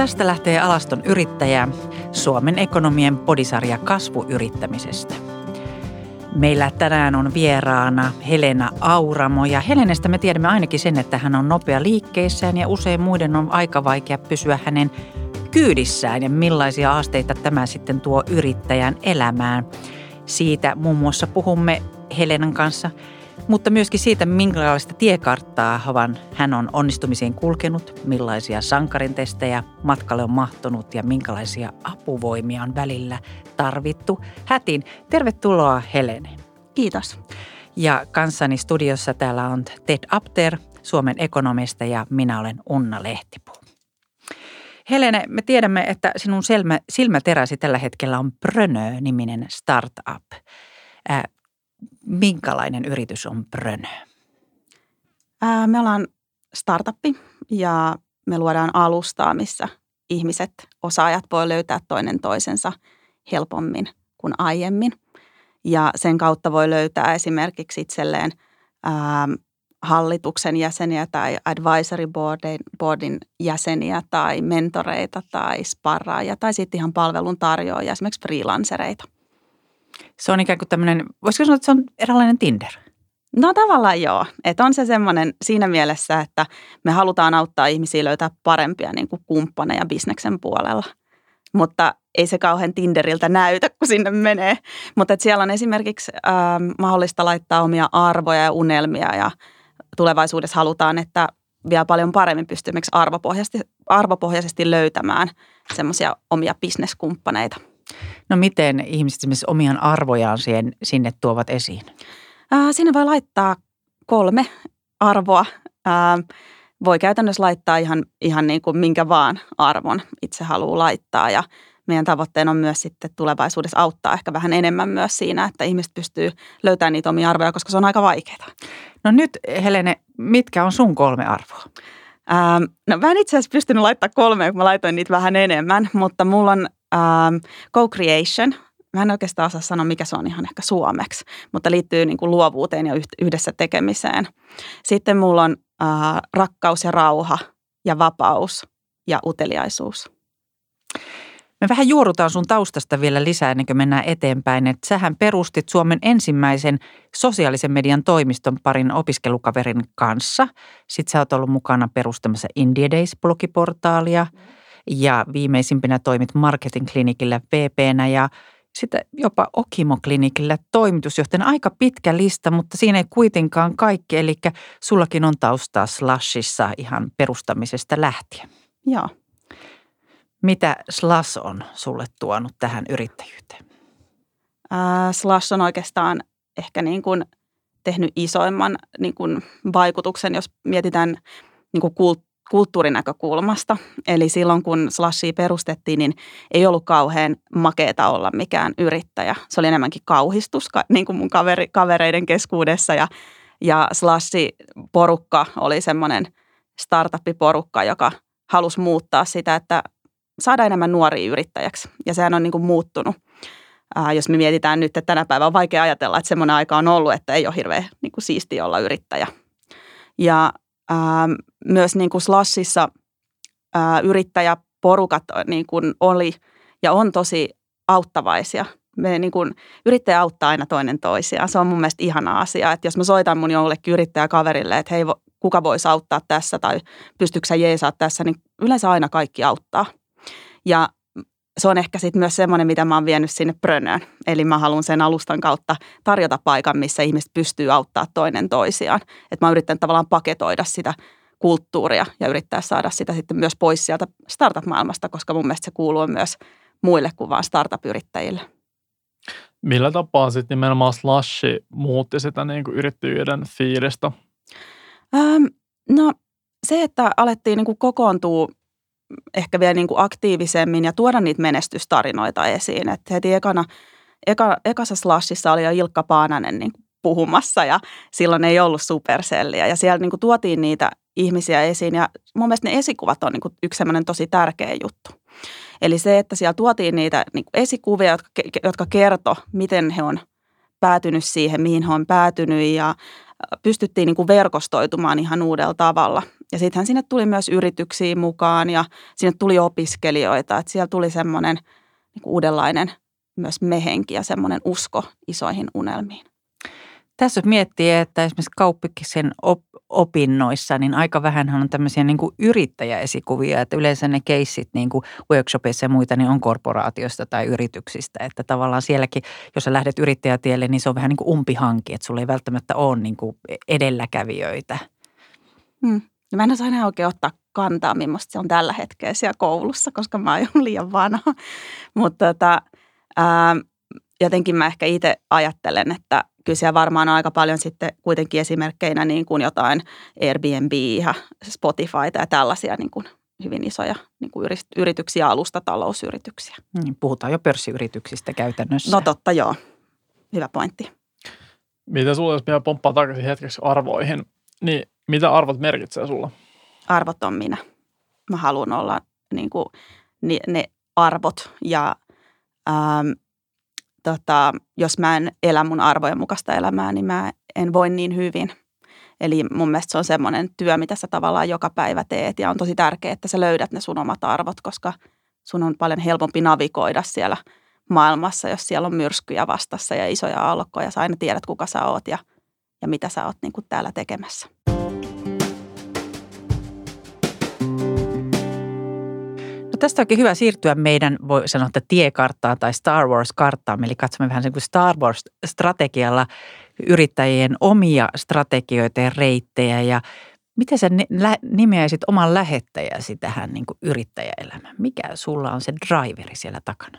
tästä lähtee Alaston yrittäjä, Suomen ekonomien podisarja kasvuyrittämisestä. Meillä tänään on vieraana Helena Auramo ja Helenestä me tiedämme ainakin sen, että hän on nopea liikkeissään ja usein muiden on aika vaikea pysyä hänen kyydissään ja millaisia haasteita tämä sitten tuo yrittäjän elämään. Siitä muun muassa puhumme Helenan kanssa – mutta myöskin siitä, minkälaista tiekarttaa hän on onnistumiseen kulkenut, millaisia sankarintestejä matkalle on mahtunut ja minkälaisia apuvoimia on välillä tarvittu hätiin. Tervetuloa Helene. Kiitos. Ja kanssani studiossa täällä on Ted Apter, Suomen ekonomista ja minä olen Unna Lehtipuu. Helene, me tiedämme, että sinun silmäteräsi tällä hetkellä on Brönö-niminen startup minkälainen yritys on Brönö? me ollaan startuppi ja me luodaan alustaa, missä ihmiset, osaajat voi löytää toinen toisensa helpommin kuin aiemmin. Ja sen kautta voi löytää esimerkiksi itselleen ää, hallituksen jäseniä tai advisory boardin, boardin jäseniä tai mentoreita tai sparraajia tai sitten ihan palvelun tarjoajia, esimerkiksi freelancereita – se on ikään kuin tämmöinen, voisiko sanoa, että se on eräänlainen Tinder? No tavallaan joo. Että on se semmoinen siinä mielessä, että me halutaan auttaa ihmisiä löytää parempia niin kuin kumppaneja bisneksen puolella. Mutta ei se kauhean Tinderiltä näytä, kun sinne menee. Mutta siellä on esimerkiksi äh, mahdollista laittaa omia arvoja ja unelmia ja tulevaisuudessa halutaan, että vielä paljon paremmin pystymme arvopohjaisesti, arvopohjaisesti löytämään semmoisia omia bisneskumppaneita – No miten ihmiset esimerkiksi omian arvojaan siihen, sinne tuovat esiin? Ää, sinne voi laittaa kolme arvoa. Ää, voi käytännössä laittaa ihan, ihan niin kuin minkä vaan arvon itse haluaa laittaa ja meidän tavoitteena on myös sitten tulevaisuudessa auttaa ehkä vähän enemmän myös siinä, että ihmiset pystyy löytämään niitä omia arvoja, koska se on aika vaikeaa. No nyt Helene, mitkä on sun kolme arvoa? Ähm, no mä en itse asiassa pystynyt laittamaan kolme, kun mä laitoin niitä vähän enemmän, mutta mulla on ähm, co-creation. Mä en oikeastaan osaa sanoa, mikä se on ihan ehkä suomeksi, mutta liittyy niin kuin luovuuteen ja yhdessä tekemiseen. Sitten mulla on äh, rakkaus ja rauha ja vapaus ja uteliaisuus. Me vähän juorutaan sun taustasta vielä lisää ennen kuin mennään eteenpäin. Että sähän perustit Suomen ensimmäisen sosiaalisen median toimiston parin opiskelukaverin kanssa. Sitten sä oot ollut mukana perustamassa India Days-blogiportaalia ja viimeisimpänä toimit Marketing Klinikillä VPnä ja sitten jopa Okimo-klinikillä toimitusjohtajana. Aika pitkä lista, mutta siinä ei kuitenkaan kaikki. Eli sullakin on taustaa Slashissa ihan perustamisesta lähtien. Joo. Mitä Slash on sulle tuonut tähän yrittäjyyteen? Äh, Slash on oikeastaan ehkä niin kuin tehnyt isoimman niin kuin vaikutuksen, jos mietitään niin kuin kult, kulttuurinäkökulmasta. Eli silloin kun Slashia perustettiin, niin ei ollut kauhean makeeta olla mikään yrittäjä. Se oli enemmänkin kauhistus niin kuin mun kaveri, kavereiden keskuudessa ja, ja Slashi-porukka oli semmoinen startup-porukka, joka halusi muuttaa sitä, että saada enemmän nuoria yrittäjäksi. Ja sehän on niin kuin muuttunut. Ää, jos me mietitään nyt, että tänä päivänä on vaikea ajatella, että semmoinen aika on ollut, että ei ole hirveän niin kuin siisti olla yrittäjä. Ja ää, myös niin kuin Slashissa ää, yrittäjäporukat niin kuin oli ja on tosi auttavaisia. Me niin kuin, yrittäjä auttaa aina toinen toisiaan. Se on mun mielestä ihana asia, että jos mä soitan mun jollekin yrittäjäkaverille, että hei, kuka voisi auttaa tässä tai pystyykö sä jeesaa tässä, niin yleensä aina kaikki auttaa – ja se on ehkä sitten myös semmoinen, mitä mä oon vienyt sinne Brönöön. Eli mä haluan sen alustan kautta tarjota paikan, missä ihmiset pystyy auttaa toinen toisiaan. Että mä yritän tavallaan paketoida sitä kulttuuria ja yrittää saada sitä sitten myös pois sieltä startup-maailmasta, koska mun mielestä se kuuluu myös muille kuin vaan startup-yrittäjille. Millä tapaa sitten nimenomaan Slashi muutti sitä niin kuin yrittäjyyden fiilistä? Ähm, no se, että alettiin niin kuin kokoontua ehkä vielä niin kuin aktiivisemmin ja tuoda niitä menestystarinoita esiin. Et heti ekana, eka, ekassa slashissa oli jo Ilkka Paananen niin puhumassa ja silloin ei ollut superselliä. Ja siellä niin kuin tuotiin niitä ihmisiä esiin ja mun mielestä ne esikuvat on niin kuin yksi semmoinen tosi tärkeä juttu. Eli se, että siellä tuotiin niitä niin kuin esikuvia, jotka, jotka kertoi, miten he on päätynyt siihen, mihin he on päätynyt ja pystyttiin niin kuin verkostoitumaan ihan uudella tavalla. Ja sittenhän sinne tuli myös yrityksiä mukaan ja sinne tuli opiskelijoita. Että siellä tuli semmoinen niin uudenlainen myös mehenki ja semmoinen usko isoihin unelmiin. Tässä miettii, että esimerkiksi kauppikisen op- opinnoissa, niin aika vähän on tämmöisiä niin kuin yrittäjäesikuvia, että yleensä ne keissit niin kuin workshopeissa ja muita, niin on korporaatiosta tai yrityksistä, että tavallaan sielläkin, jos sä lähdet yrittäjätielle, niin se on vähän niin kuin umpihanki, että sulla ei välttämättä ole niin kuin edelläkävijöitä. Hmm. Ja mä en osaa enää oikein ottaa kantaa, millaista se on tällä hetkellä siellä koulussa, koska mä oon liian vanha. Mutta tota, jotenkin mä ehkä itse ajattelen, että kyllä siellä varmaan on aika paljon sitten kuitenkin esimerkkeinä niin kuin jotain Airbnb ja Spotifyta ja tällaisia niin kuin hyvin isoja niin kuin yrityksiä, alustatalousyrityksiä. Niin, puhutaan jo pörssiyrityksistä käytännössä. No totta, joo. Hyvä pointti. Mitä sulla, jos vielä pomppaa takaisin hetkeksi arvoihin, niin mitä arvot merkitsee sulla? Arvot on minä. Mä haluan olla niin kuin, ne, ne arvot ja ähm, tota, jos mä en elä mun arvojen mukaista elämää, niin mä en voi niin hyvin. Eli mun mielestä se on semmoinen työ, mitä sä tavallaan joka päivä teet ja on tosi tärkeää, että sä löydät ne sun omat arvot, koska sun on paljon helpompi navigoida siellä maailmassa, jos siellä on myrskyjä vastassa ja isoja aallokkoja. Sä aina tiedät, kuka sä oot ja, ja mitä sä oot niin kuin täällä tekemässä. Tästä onkin hyvä siirtyä meidän, voi sanoa, että tiekarttaan tai Star Wars-karttaan. Eli katsomme vähän sen kuin Star Wars-strategialla yrittäjien omia strategioita ja reittejä ja Miten sä nimeäisit oman lähettäjäsi tähän niin kuin yrittäjäelämään? Mikä sulla on se driveri siellä takana?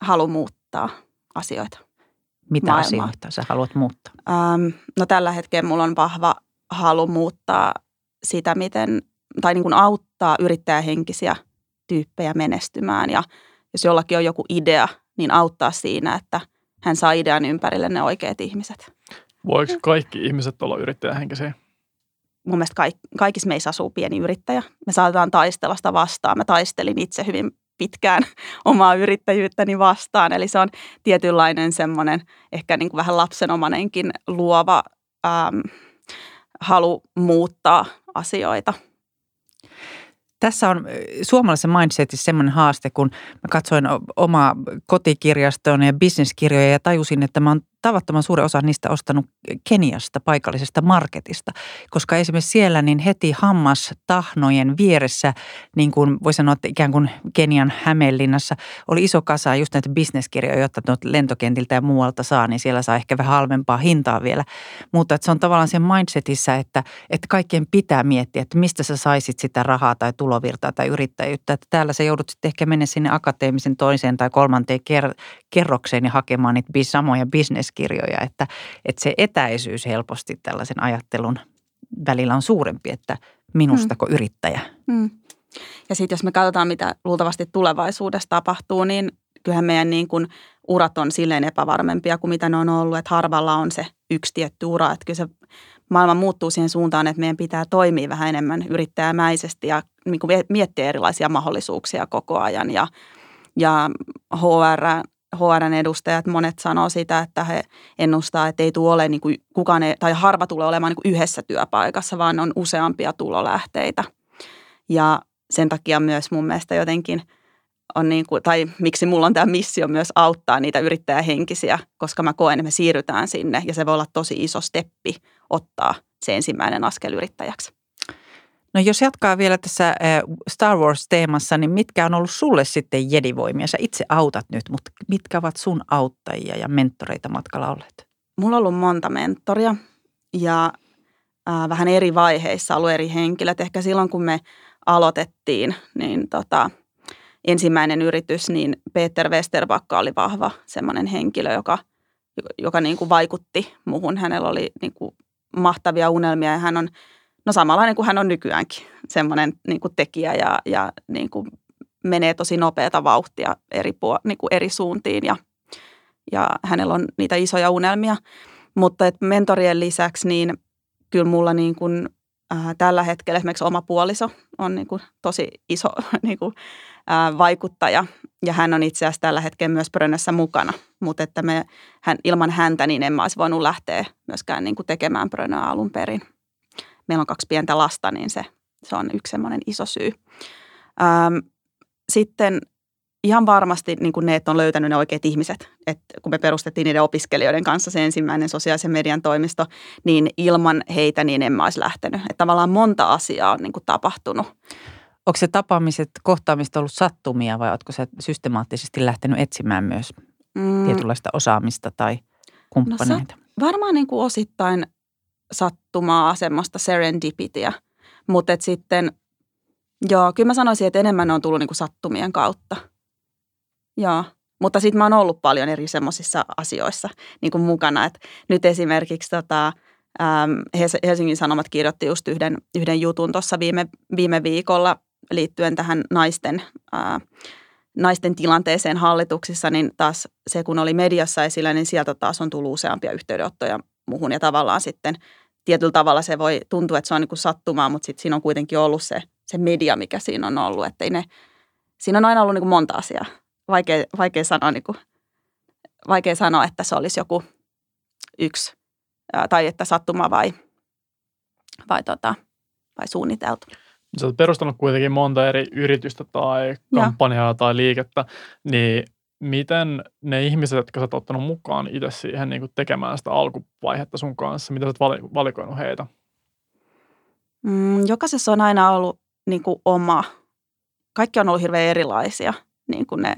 Halu muuttaa asioita. Mitä maailmaa. asioita sä haluat muuttaa? Ähm, no tällä hetkellä mulla on vahva halu muuttaa sitä, miten, tai niin kuin auttaa yrittäjähenkisiä – tyyppejä menestymään ja jos jollakin on joku idea, niin auttaa siinä, että hän saa idean ympärille ne oikeat ihmiset. Voiko kaikki ihmiset olla yrittäjähenkisiä? Mun mielestä kaik, kaikissa meissä asuu pieni yrittäjä. Me saatetaan taistella sitä vastaan. Mä taistelin itse hyvin pitkään omaa yrittäjyyttäni vastaan. Eli se on tietynlainen semmoinen ehkä niin kuin vähän lapsenomainenkin luova äm, halu muuttaa asioita – tässä on suomalaisen mindsetissä semmoinen haaste, kun mä katsoin omaa kotikirjastoon ja bisneskirjoja ja tajusin, että mä oon tavattoman suuri osa niistä ostanut Keniasta, paikallisesta marketista, koska esimerkiksi siellä niin heti hammastahnojen vieressä, niin kuin voi sanoa, että ikään kuin Kenian Hämeenlinnassa oli iso kasa just näitä bisneskirjoja, jotta lentokentiltä ja muualta saa, niin siellä saa ehkä vähän halvempaa hintaa vielä. Mutta että se on tavallaan sen mindsetissä, että, että kaikkien pitää miettiä, että mistä sä saisit sitä rahaa tai tulovirtaa tai yrittäjyyttä. Että täällä sä joudut sitten ehkä mennä sinne akateemisen toiseen tai kolmanteen ker- kerrokseen ja hakemaan niitä samoja business bisneskirjoja, että, että se etäisyys helposti tällaisen ajattelun välillä on suurempi, että minustako mm. yrittäjä. Mm. Ja sitten jos me katsotaan, mitä luultavasti tulevaisuudessa tapahtuu, niin kyllähän meidän niin kuin urat on silleen epävarmempia kuin mitä ne on ollut, että harvalla on se yksi tietty ura, että kyllä se maailma muuttuu siihen suuntaan, että meidän pitää toimia vähän enemmän yrittäjämäisesti ja niin kuin miettiä erilaisia mahdollisuuksia koko ajan ja, ja HR HRn edustajat, monet sanoo sitä, että he ennustaa, että ei tule niin kuin kukaan, ei, tai harva tulee olemaan niin kuin yhdessä työpaikassa, vaan on useampia tulolähteitä. Ja sen takia myös mun mielestä jotenkin on niin kuin, tai miksi mulla on tämä missio myös auttaa niitä yrittäjähenkisiä, koska mä koen, että me siirrytään sinne ja se voi olla tosi iso steppi ottaa se ensimmäinen askel yrittäjäksi. No jos jatkaa vielä tässä Star Wars-teemassa, niin mitkä on ollut sulle sitten jedivoimia? Sä itse autat nyt, mutta mitkä ovat sun auttajia ja mentoreita matkalla olleet? Mulla on ollut monta mentoria ja äh, vähän eri vaiheissa ollut eri henkilöt. Ehkä silloin, kun me aloitettiin, niin tota, ensimmäinen yritys, niin Peter Westerbakka oli vahva semmoinen henkilö, joka, joka niin kuin vaikutti muuhun. Hänellä oli niin kuin mahtavia unelmia ja hän on – no samanlainen kuin hän on nykyäänkin, semmoinen niin kuin tekijä ja, ja niin kuin menee tosi nopeata vauhtia eri, puol- niin kuin eri suuntiin ja, ja hänellä on niitä isoja unelmia. Mutta et mentorien lisäksi niin kyllä mulla niin kuin, äh, tällä hetkellä esimerkiksi oma puoliso on niin kuin tosi iso niin kuin, äh, vaikuttaja ja hän on itse asiassa tällä hetkellä myös Brönnössä mukana. Mutta että me, hän, ilman häntä niin en mä olisi voinut lähteä myöskään niin kuin tekemään Brönnöä alun perin meillä on kaksi pientä lasta, niin se Se on yksi semmoinen iso syy. Ähm, sitten ihan varmasti niin kuin ne, että on löytänyt ne oikeat ihmiset. Et kun me perustettiin niiden opiskelijoiden kanssa se ensimmäinen sosiaalisen median toimisto, niin ilman heitä niin en mä olisi lähtenyt. Että tavallaan monta asiaa on niin kuin tapahtunut. Onko se tapaamiset, kohtaamista ollut sattumia vai oletko se systemaattisesti lähtenyt etsimään myös mm. tietynlaista osaamista tai kumppaneita? No, varmaan niin kuin osittain sattumaa, semmoista serendipityä, mutta sitten joo, kyllä mä sanoisin, että enemmän ne on tullut niin kuin sattumien kautta – Joo, mutta sitten mä oon ollut paljon eri semmoisissa asioissa niin kuin mukana. Et nyt esimerkiksi tota, ähm, Helsingin Sanomat kirjoitti just yhden, yhden jutun tuossa viime, viime viikolla liittyen tähän naisten, äh, naisten tilanteeseen hallituksissa, niin taas se kun oli mediassa esillä, niin sieltä taas on tullut useampia yhteydenottoja muuhun ja tavallaan sitten tietyllä tavalla se voi tuntua, että se on niin kuin sattumaa, mutta sitten siinä on kuitenkin ollut se, se media, mikä siinä on ollut, että ne, siinä on aina ollut niin kuin monta asiaa vaikea, vaikea, sanoa, niin kuin, vaikea sanoa, että se olisi joku yksi ää, tai että sattuma vai, vai, tota, vai suunniteltu. Sä oot perustanut kuitenkin monta eri yritystä tai kampanjaa ja. tai liikettä, niin miten ne ihmiset, jotka sä oot ottanut mukaan itse siihen niin kuin tekemään sitä alkuvaihetta sun kanssa, miten sä oot valikoinut heitä? Mm, jokaisessa on aina ollut niin kuin oma, kaikki on ollut hirveän erilaisia – niin kuin ne,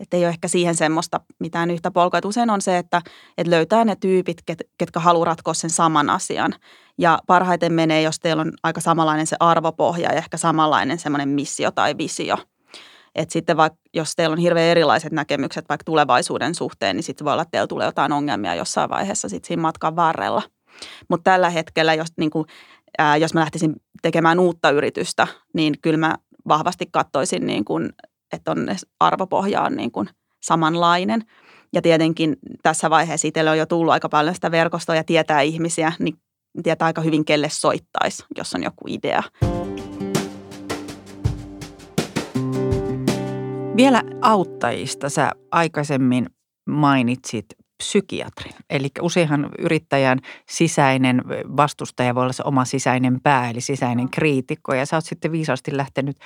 että ei ole ehkä siihen semmoista mitään yhtä polkua. Että usein on se, että, että löytää ne tyypit, ket, ketkä haluaa ratkoa sen saman asian. Ja parhaiten menee, jos teillä on aika samanlainen se arvopohja ja ehkä samanlainen semmoinen missio tai visio. Että sitten vaikka, jos teillä on hirveän erilaiset näkemykset vaikka tulevaisuuden suhteen, niin sitten voi olla, että teillä tulee jotain ongelmia jossain vaiheessa sitten siinä matkan varrella. Mutta tällä hetkellä, jos, niin kuin, ää, jos mä lähtisin tekemään uutta yritystä, niin kyllä mä vahvasti katsoisin niin kuin että on arvopohja on niin kuin samanlainen. Ja tietenkin tässä vaiheessa itselle on jo tullut aika paljon sitä verkostoa ja tietää ihmisiä, niin tietää aika hyvin, kelle soittaisi, jos on joku idea. Vielä auttajista. Sä aikaisemmin mainitsit psykiatrin. Eli useinhan yrittäjän sisäinen vastustaja voi olla se oma sisäinen pää, eli sisäinen kriitikko. Ja sä oot sitten viisaasti lähtenyt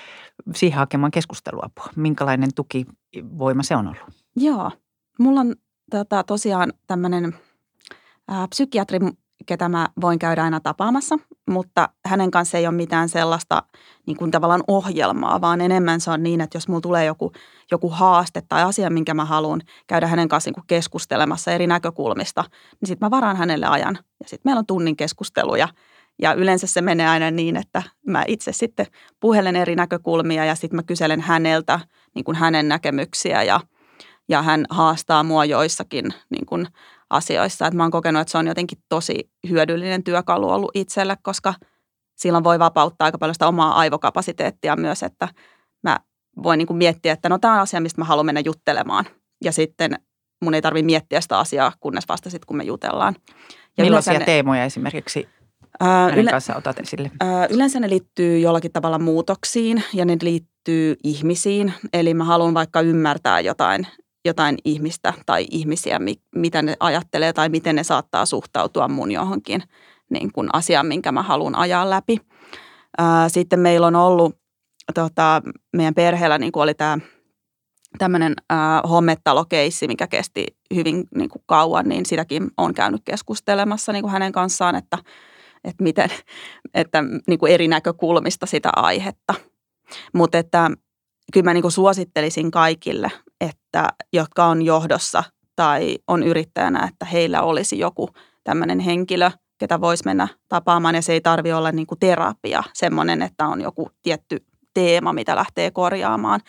siihen hakemaan keskusteluapua. Minkälainen tukivoima se on ollut? Joo, mulla on tota, tosiaan tämmöinen psykiatri ketä mä voin käydä aina tapaamassa, mutta hänen kanssa ei ole mitään sellaista niin kuin tavallaan ohjelmaa, vaan enemmän se on niin, että jos mulla tulee joku, joku haaste tai asia, minkä mä haluan käydä hänen kanssa niin keskustelemassa eri näkökulmista, niin sitten mä varaan hänelle ajan. Ja sitten meillä on tunnin keskusteluja ja yleensä se menee aina niin, että mä itse sitten puhelen eri näkökulmia ja sitten mä kyselen häneltä niin kuin hänen näkemyksiä ja, ja hän haastaa mua joissakin niin kuin asioissa. Et mä oon kokenut, että se on jotenkin tosi hyödyllinen työkalu ollut itselle, koska silloin voi vapauttaa aika paljon sitä omaa aivokapasiteettia myös, että mä voin niin kuin miettiä, että no tämä on asia, mistä mä haluan mennä juttelemaan. Ja sitten mun ei tarvitse miettiä sitä asiaa, kunnes vasta sitten, kun me jutellaan. Ja Millaisia ne, teemoja esimerkiksi hänen yle, kanssa otat esille? Yleensä ne liittyy jollakin tavalla muutoksiin ja ne liittyy ihmisiin. Eli mä haluan vaikka ymmärtää jotain jotain ihmistä tai ihmisiä, mitä ne ajattelee tai miten ne saattaa suhtautua mun johonkin niin kuin asiaan, minkä mä haluan ajaa läpi. Sitten meillä on ollut tota, meidän perheellä niin kuin oli tämä tämmöinen hommetalokeissi, mikä kesti hyvin niin kuin kauan, niin sitäkin on käynyt keskustelemassa niin kuin hänen kanssaan, että, että, miten, että niin kuin eri näkökulmista sitä aihetta. Mutta että kyllä mä niin kuin suosittelisin kaikille, että jotka on johdossa tai on yrittäjänä, että heillä olisi joku tämmöinen henkilö, ketä voisi mennä tapaamaan. Ja se ei tarvi olla niin kuin terapia, semmoinen, että on joku tietty teema, mitä lähtee korjaamaan,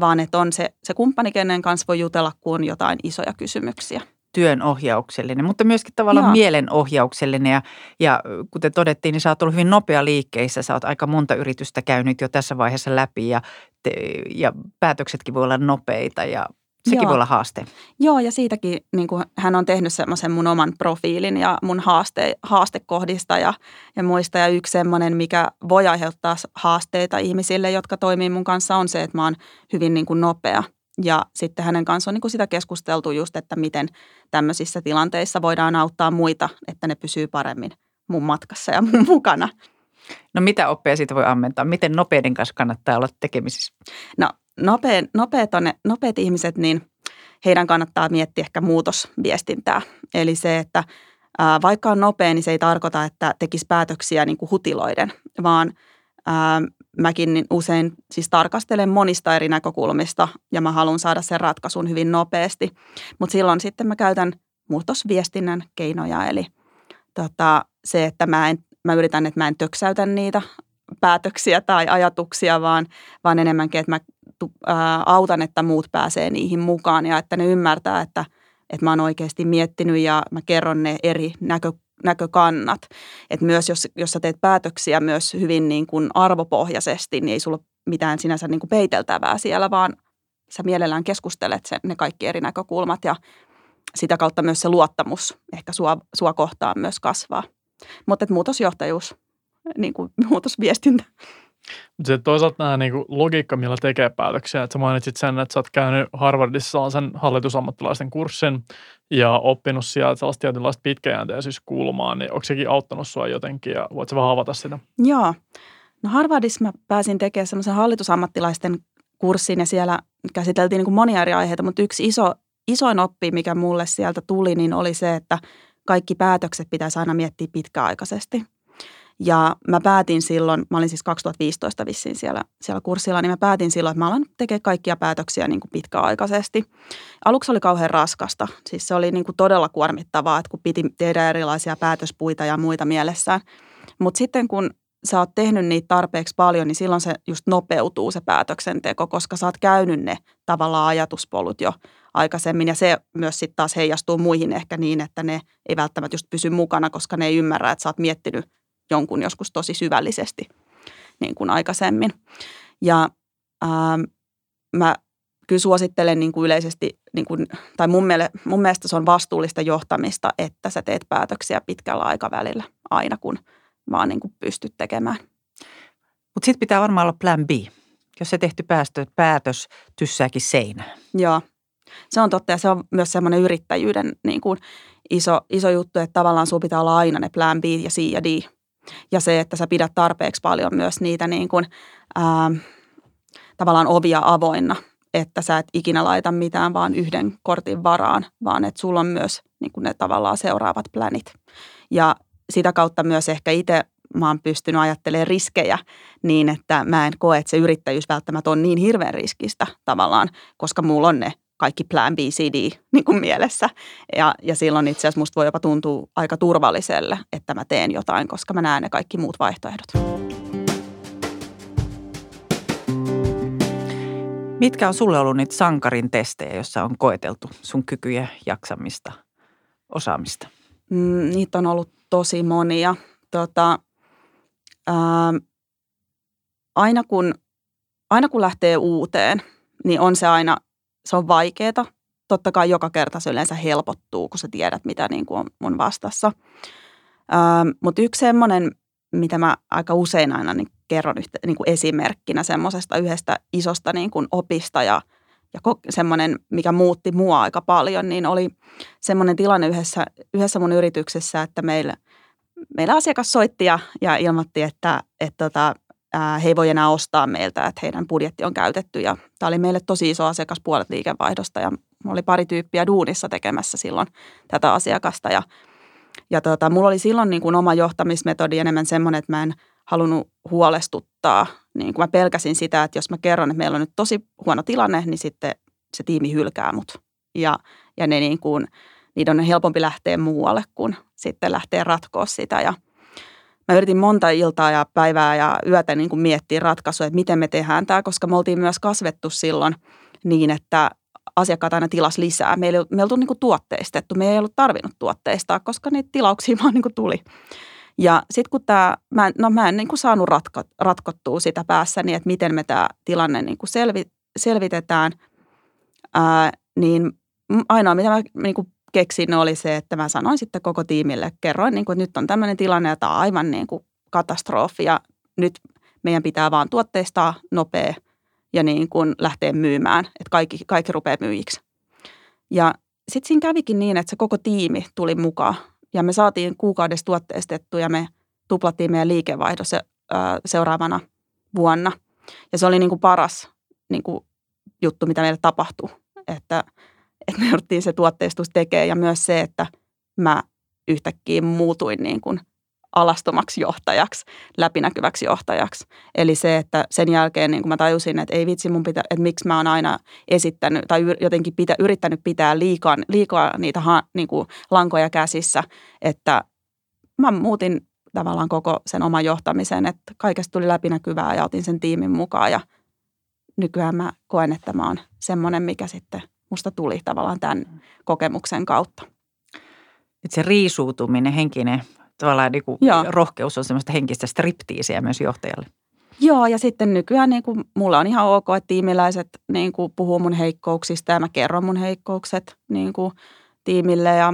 vaan että on se, se kumppani, kenen kanssa voi jutella, kun on jotain isoja kysymyksiä työnohjauksellinen, mutta myöskin tavallaan Joo. mielenohjauksellinen. Ja, ja kuten todettiin, niin sä oot ollut hyvin nopea liikkeissä. Sä oot aika monta yritystä käynyt jo tässä vaiheessa läpi ja, te, ja päätöksetkin voi olla nopeita ja sekin Joo. voi olla haaste. Joo, ja siitäkin niin kuin hän on tehnyt semmoisen mun oman profiilin ja mun haaste, haastekohdista ja, ja muista. Ja yksi semmoinen, mikä voi aiheuttaa haasteita ihmisille, jotka toimii mun kanssa, on se, että mä oon hyvin niin kuin nopea – ja sitten hänen kanssaan on niin kuin sitä keskusteltu just, että miten tämmöisissä tilanteissa voidaan auttaa muita, että ne pysyy paremmin mun matkassa ja mun mukana. No mitä oppia siitä voi ammentaa? Miten nopeiden kanssa kannattaa olla tekemisissä? No nopeat, nopeat, on ne, nopeat ihmiset, niin heidän kannattaa miettiä ehkä muutosviestintää. Eli se, että ää, vaikka on nopea, niin se ei tarkoita, että tekisi päätöksiä niin kuin hutiloiden, vaan ää, mäkin niin usein siis tarkastelen monista eri näkökulmista ja mä haluan saada sen ratkaisun hyvin nopeasti. Mutta silloin sitten mä käytän muutosviestinnän keinoja, eli tota, se, että mä, en, mä yritän, että mä en töksäytä niitä päätöksiä tai ajatuksia, vaan, vaan enemmänkin, että mä ää, autan, että muut pääsee niihin mukaan ja että ne ymmärtää, että, että mä oon oikeasti miettinyt ja mä kerron ne eri näkö, näkökannat. Että myös jos, jos sä teet päätöksiä myös hyvin niin kuin arvopohjaisesti, niin ei sulla mitään sinänsä niin kuin peiteltävää siellä, vaan sä mielellään keskustelet sen, ne kaikki eri näkökulmat ja sitä kautta myös se luottamus ehkä sua, sua kohtaan myös kasvaa. Mutta muutosjohtajuus, niin kuin muutosviestintä. Mutta toisaalta nämä niin logiikka, millä tekee päätöksiä. Että sä mainitsit sen, että sä oot käynyt Harvardissa sen hallitusammattilaisten kurssin ja oppinut sieltä sellaista tietynlaista pitkäjänteisyyskulmaa, niin onko sekin auttanut sua jotenkin ja voitko vähän avata sitä? Joo. No Harvardissa mä pääsin tekemään semmoisen hallitusammattilaisten kurssin ja siellä käsiteltiin niin kuin monia eri aiheita, mutta yksi iso, isoin oppi, mikä mulle sieltä tuli, niin oli se, että kaikki päätökset pitäisi aina miettiä pitkäaikaisesti – ja mä päätin silloin, mä olin siis 2015 vissiin siellä, siellä kurssilla, niin mä päätin silloin, että mä alan tekemään kaikkia päätöksiä niin kuin pitkäaikaisesti. Aluksi oli kauhean raskasta, siis se oli niin kuin todella kuormittavaa, että kun piti tehdä erilaisia päätöspuita ja muita mielessään. Mutta sitten kun sä oot tehnyt niitä tarpeeksi paljon, niin silloin se just nopeutuu se päätöksenteko, koska sä oot käynyt ne tavallaan ajatuspolut jo aikaisemmin. Ja se myös sitten taas heijastuu muihin ehkä niin, että ne ei välttämättä just pysy mukana, koska ne ei ymmärrä, että sä oot miettinyt – jonkun joskus tosi syvällisesti niin kuin aikaisemmin. Ja ää, ähm, mä kyllä suosittelen niin kuin yleisesti, niin kuin, tai mun, miele, mun mielestä se on vastuullista johtamista, että sä teet päätöksiä pitkällä aikavälillä aina, kun vaan niin kuin pystyt tekemään. Mutta sitten pitää varmaan olla plan B, jos se tehty päästö, päätös tyssääkin seinään. Joo, se on totta ja se on myös semmoinen yrittäjyyden niin kuin iso, iso juttu, että tavallaan sun pitää olla aina ne plan B ja C ja D ja se, että sä pidät tarpeeksi paljon myös niitä niin kuin, ää, tavallaan ovia avoinna, että sä et ikinä laita mitään vaan yhden kortin varaan, vaan että sulla on myös niin kuin ne tavallaan seuraavat planit. Ja sitä kautta myös ehkä itse mä oon pystynyt ajattelemaan riskejä niin, että mä en koe, että se yrittäjyys välttämättä on niin hirveän riskistä tavallaan, koska mulla on ne kaikki plan B, C, D niin kuin mielessä. Ja, ja silloin itse asiassa musta voi jopa tuntua aika turvalliselle, että mä teen jotain, koska mä näen ne kaikki muut vaihtoehdot. Mitkä on sulle ollut niitä sankarin testejä, joissa on koeteltu sun kykyjä, jaksamista, osaamista? Mm, niitä on ollut tosi monia. Tota, ää, aina, kun, aina kun lähtee uuteen, niin on se aina se on vaikeaa. Totta kai joka kerta se yleensä helpottuu, kun sä tiedät, mitä niin kuin on, on vastassa. Ähm, Mutta yksi semmoinen, mitä mä aika usein aina niin kerron yhtä, niin kuin esimerkkinä semmoisesta yhdestä isosta niin kuin opista ja, ja semmoinen, mikä muutti mua aika paljon, niin oli semmoinen tilanne yhdessä, yhdessä mun yrityksessä, että meillä, meillä asiakas soitti ja, ja ilmoitti, että, että tota, he ei voi enää ostaa meiltä, että heidän budjetti on käytetty. Ja tämä oli meille tosi iso asiakas puolet liikevaihdosta ja oli pari tyyppiä duunissa tekemässä silloin tätä asiakasta. Ja, ja tota, mulla oli silloin niin kuin oma johtamismetodi enemmän semmoinen, että mä en halunnut huolestuttaa. Niin kuin mä pelkäsin sitä, että jos mä kerron, että meillä on nyt tosi huono tilanne, niin sitten se tiimi hylkää mut. Ja, ja ne niin kuin, niiden on helpompi lähteä muualle, kuin sitten lähteä ratkoa sitä. Ja – mä yritin monta iltaa ja päivää ja yötä niin kuin miettiä ratkaisuja, että miten me tehdään tämä, koska me oltiin myös kasvettu silloin niin, että asiakkaat aina tilas lisää. Meillä ei, me oltu niin kuin tuotteistettu, me ei ollut tarvinnut tuotteistaa, koska niitä tilauksia vaan niin kuin tuli. Ja sitten kun tämä, mä, no mä en niin kuin saanut ratko, ratkottua sitä päässäni, että miten me tämä tilanne niin kuin selvi, selvitetään, ää, niin ainoa mitä mä niin kuin keksin oli se, että mä sanoin sitten koko tiimille, kerroin, niin kuin, että nyt on tämmöinen tilanne ja tämä on aivan niin kuin katastrofi ja nyt meidän pitää vaan tuotteistaa nopea ja niin kuin lähteä myymään, että kaikki, kaikki rupeaa myyjiksi. Ja sitten siinä kävikin niin, että se koko tiimi tuli mukaan ja me saatiin kuukaudessa tuotteistettu ja me tuplattiin meidän liikevaihdo. Se seuraavana vuonna. Ja se oli niin kuin paras niin kuin juttu, mitä meille tapahtui, että, että me jouduttiin se tuotteistus tekemään ja myös se, että mä yhtäkkiä muutuin niin kuin alastomaksi johtajaksi, läpinäkyväksi johtajaksi. Eli se, että sen jälkeen niin kuin mä tajusin, että ei vitsi mun pitä, että miksi mä oon aina esittänyt tai jotenkin pitä, yrittänyt pitää liikaa, liikaa niitä ha, niin kuin lankoja käsissä, että mä muutin tavallaan koko sen oman johtamisen, että kaikesta tuli läpinäkyvää ja otin sen tiimin mukaan ja nykyään mä koen, että mä oon semmoinen, mikä sitten musta tuli tavallaan tämän kokemuksen kautta. Että se riisuutuminen, henkinen tavallaan niin kuin rohkeus on semmoista henkistä striptiisiä myös johtajalle. Joo, ja sitten nykyään niin kuin, mulla on ihan ok, että tiimiläiset niin kuin, puhuu mun heikkouksista ja mä kerron mun heikkoukset niin kuin, tiimille. Ja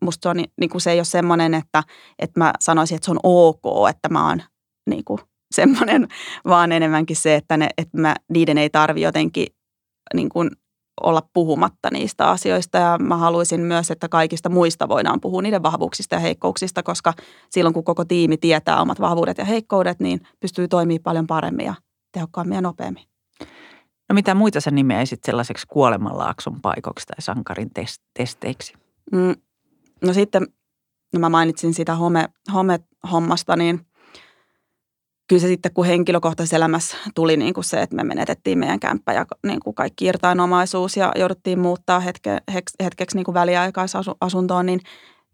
musta se, on, niin kuin, se ei ole semmoinen, että, että mä sanoisin, että se on ok, että mä oon niin kuin, semmoinen, vaan enemmänkin se, että, ne, että mä, niiden ei tarvi jotenkin niin kuin, olla puhumatta niistä asioista ja mä haluaisin myös, että kaikista muista voidaan puhua niiden vahvuuksista ja heikkouksista, koska silloin kun koko tiimi tietää omat vahvuudet ja heikkoudet, niin pystyy toimimaan paljon paremmin ja tehokkaammin ja nopeammin. No mitä muita sä nimeäisit sellaiseksi kuolemanlaakson paikoksi tai sankarin testeiksi? Mm, no sitten, no mä mainitsin sitä home, home-hommasta, niin – kyllä se sitten, kun henkilökohtaisessa elämässä tuli niin kuin se, että me menetettiin meidän kämppä ja niin kuin kaikki irtainomaisuus ja jouduttiin muuttaa hetke, hetkeksi niin kuin väliaikaisasuntoon, niin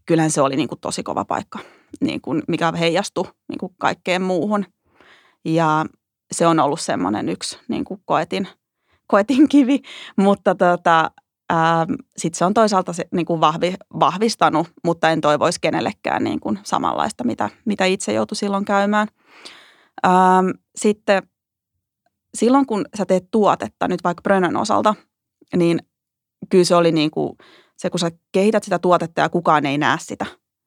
kyllähän se oli niin kuin tosi kova paikka, niin kuin mikä heijastui niin kuin kaikkeen muuhun. Ja se on ollut semmoinen yksi niin kuin koetin, koetin kivi, mutta tota, sitten se on toisaalta se, niin kuin vahvi, vahvistanut, mutta en toivoisi kenellekään niin kuin samanlaista, mitä, mitä itse joutui silloin käymään – Ähm, sitten silloin, kun sä teet tuotetta, nyt vaikka Brönön osalta, niin kyllä se oli niin kuin se, kun sä kehität sitä tuotetta ja kukaan ei näe sitä.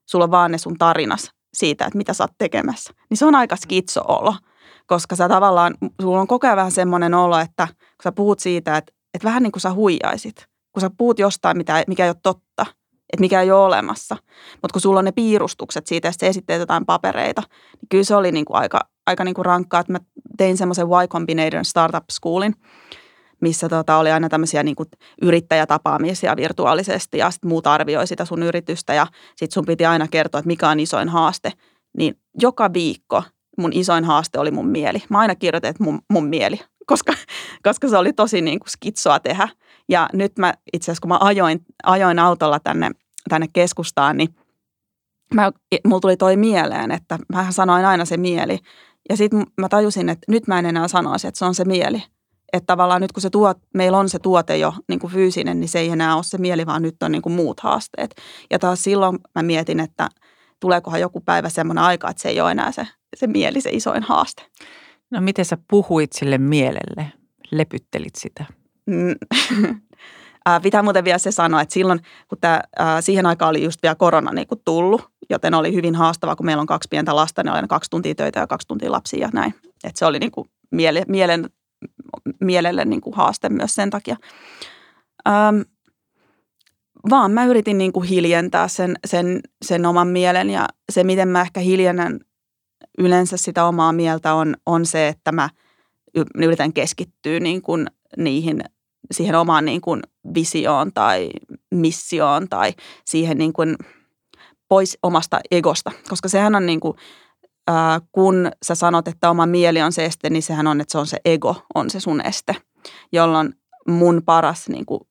Sulla on vaan ne sun tarinas siitä, että mitä sä oot tekemässä. Niin se on aika skitso-olo, koska sä tavallaan, sulla on koko ajan vähän semmoinen olo, että kun sä puhut siitä, että, että vähän niin kuin sä huijaisit. Kun sä puhut jostain, mitä, mikä ei ole totta, että mikä ei ole olemassa. Mutta kun sulla on ne piirustukset siitä, että sä esitteet jotain papereita, niin kyllä se oli niin kuin aika, aika niin kuin rankkaa, että mä tein semmoisen Y Combinator Startup Schoolin, missä tota oli aina tämmöisiä niin kuin yrittäjätapaamisia virtuaalisesti ja sitten muut arvioi sitä sun yritystä ja sitten sun piti aina kertoa, että mikä on isoin haaste. Niin joka viikko mun isoin haaste oli mun mieli. Mä aina kirjoitin, että mun, mun mieli, koska, koska se oli tosi niin kuin skitsoa tehdä. Ja nyt mä itse asiassa, kun mä ajoin, ajoin autolla tänne, tänne keskustaan, niin mä, mulla tuli toi mieleen, että mä sanoin aina se mieli. Ja sitten mä tajusin, että nyt mä en enää sanoisi, että se on se mieli. Että tavallaan nyt kun se tuot, meillä on se tuote jo niin kuin fyysinen, niin se ei enää ole se mieli, vaan nyt on niin kuin muut haasteet. Ja taas silloin mä mietin, että tuleekohan joku päivä semmoinen aika, että se ei ole enää se, se mieli, se isoin haaste. No miten sä puhuit sille mielelle? Lepyttelit sitä? Mm. Pitää muuten vielä se sanoa, että silloin, kun tämä, siihen aikaan oli just vielä korona niin kuin tullut, joten oli hyvin haastavaa, kun meillä on kaksi pientä lasta, niin oli kaksi tuntia töitä ja kaksi tuntia lapsia ja näin. Että se oli niin kuin miele, mielen, mielelle niin kuin haaste myös sen takia. Ähm, vaan mä yritin niin kuin hiljentää sen, sen, sen oman mielen ja se, miten mä ehkä hiljennän yleensä sitä omaa mieltä on, on se, että mä yritän keskittyä niin kuin niihin, siihen omaan niin kuin visioon tai missioon tai siihen niin kuin pois omasta egosta. Koska sehän on niin kuin, ää, kun sä sanot, että oma mieli on se este, niin sehän on, että se on se ego, on se sun este. Jolloin mun paras niin kuin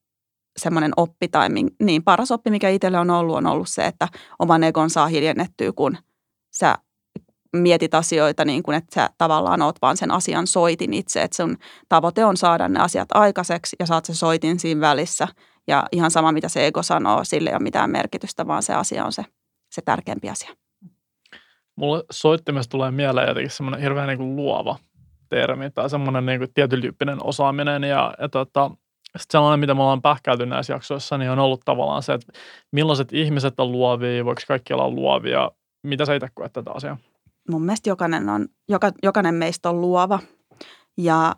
semmoinen oppi tai niin paras oppi, mikä itselle on ollut, on ollut se, että oman egon saa hiljennettyä, kun sä mietit asioita niin kuin, että sä tavallaan oot vaan sen asian soitin itse, että sun tavoite on saada ne asiat aikaiseksi ja saat se soitin siinä välissä. Ja ihan sama, mitä se ego sanoo, sille ei ole mitään merkitystä, vaan se asia on se, se tärkeämpi asia. Mulle soittimesta tulee mieleen jotenkin semmoinen hirveän niin kuin luova termi tai semmoinen niin kuin osaaminen ja, ja tota, sitten sellainen, mitä me ollaan pähkäyty näissä jaksoissa, niin on ollut tavallaan se, että millaiset ihmiset on luovia, voiko kaikki olla luovia, mitä sä itse koet tätä asiaa? Mun mielestä jokainen, on, joka, jokainen meistä on luova ja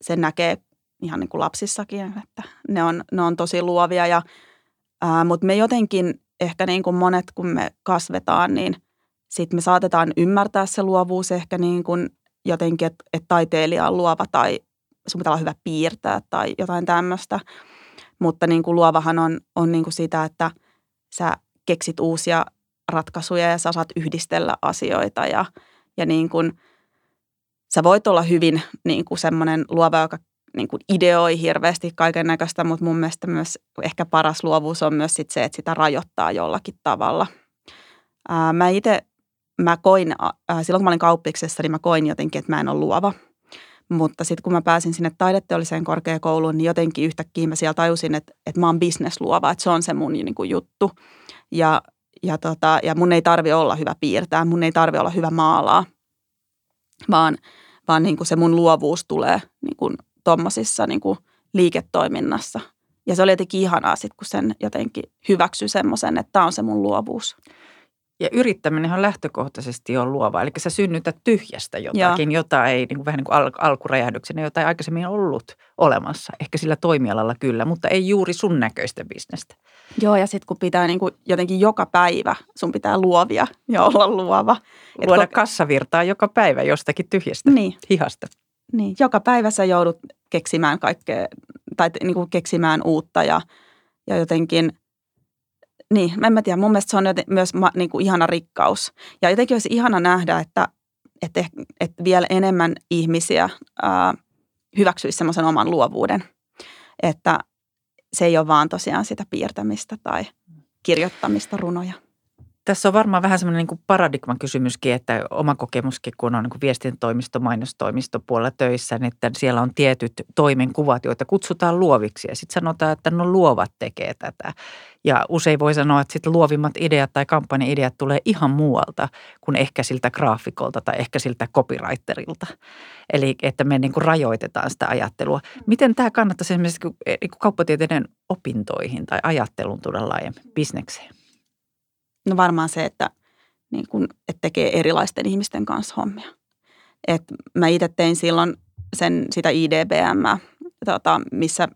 se näkee ihan niin kuin lapsissakin, että ne on, ne on tosi luovia. Ja, ää, mutta me jotenkin ehkä niin kuin monet, kun me kasvetaan, niin sitten me saatetaan ymmärtää se luovuus ehkä niin kuin jotenkin, että, että taiteilija on luova tai sun pitää olla hyvä piirtää tai jotain tämmöistä. Mutta niin kuin luovahan on, on niin kuin sitä, että sä keksit uusia ratkaisuja ja sä saat yhdistellä asioita ja, ja niin kuin, sä voit olla hyvin niin kuin semmoinen luova, joka niin kuin ideoi hirveästi kaiken näköistä, mutta mun mielestä myös ehkä paras luovuus on myös sit se, että sitä rajoittaa jollakin tavalla. Ää, mä itse, mä koin, ää, silloin kun mä olin kauppiksessa, niin mä koin jotenkin, että mä en ole luova. Mutta sitten kun mä pääsin sinne taideteolliseen korkeakouluun, niin jotenkin yhtäkkiä mä siellä tajusin, että, että mä oon bisnesluova, että se on se mun niin kuin juttu. Ja, ja, tota, ja mun ei tarvi olla hyvä piirtää, mun ei tarvi olla hyvä maalaa, vaan, vaan niin kuin se mun luovuus tulee niin kuin tuommoisissa niin liiketoiminnassa. Ja se oli jotenkin ihanaa sitten, kun sen jotenkin hyväksyi semmoisen, että tämä on se mun luovuus. Ja yrittäminen on lähtökohtaisesti on luova. Eli sä synnytät tyhjästä jotakin, Joo. jota ei niin kuin, vähän niin kuin al- alkuräjähdyksenä, jota ei aikaisemmin ollut olemassa. Ehkä sillä toimialalla kyllä, mutta ei juuri sun näköistä bisnestä. Joo, ja sitten kun pitää niin kuin jotenkin joka päivä, sun pitää luovia ja olla luova. Luoda kun... kassavirtaa joka päivä jostakin tyhjästä niin. hihasta. Niin, joka päivä sä joudut keksimään kaikkea, tai niin kuin keksimään uutta ja, ja jotenkin, niin, en mä tiedä, mun mielestä se on myös niin kuin ihana rikkaus. Ja jotenkin olisi ihana nähdä, että, että, että vielä enemmän ihmisiä ää, hyväksyisi semmoisen oman luovuuden. Että se ei ole vaan tosiaan sitä piirtämistä tai kirjoittamista runoja. Tässä on varmaan vähän semmoinen niin paradigman kysymyskin, että oma kokemuskin, kun on niin viestintätoimisto, mainostoimisto puolella töissä, niin että siellä on tietyt toimenkuvat, joita kutsutaan luoviksi. Ja sitten sanotaan, että no luovat tekee tätä. Ja usein voi sanoa, että sitten luovimmat ideat tai kampanjaideat tulee ihan muualta kuin ehkä siltä graafikolta tai ehkä siltä copywriterilta. Eli että me niin kuin rajoitetaan sitä ajattelua. Miten tämä kannattaisi esimerkiksi niin kauppatieteiden opintoihin tai ajattelun tuoda laajemmin bisnekseen? No varmaan se, että, niin kun, että tekee erilaisten ihmisten kanssa hommia. Et mä itse tein silloin sen, sitä IDBM, tota, missä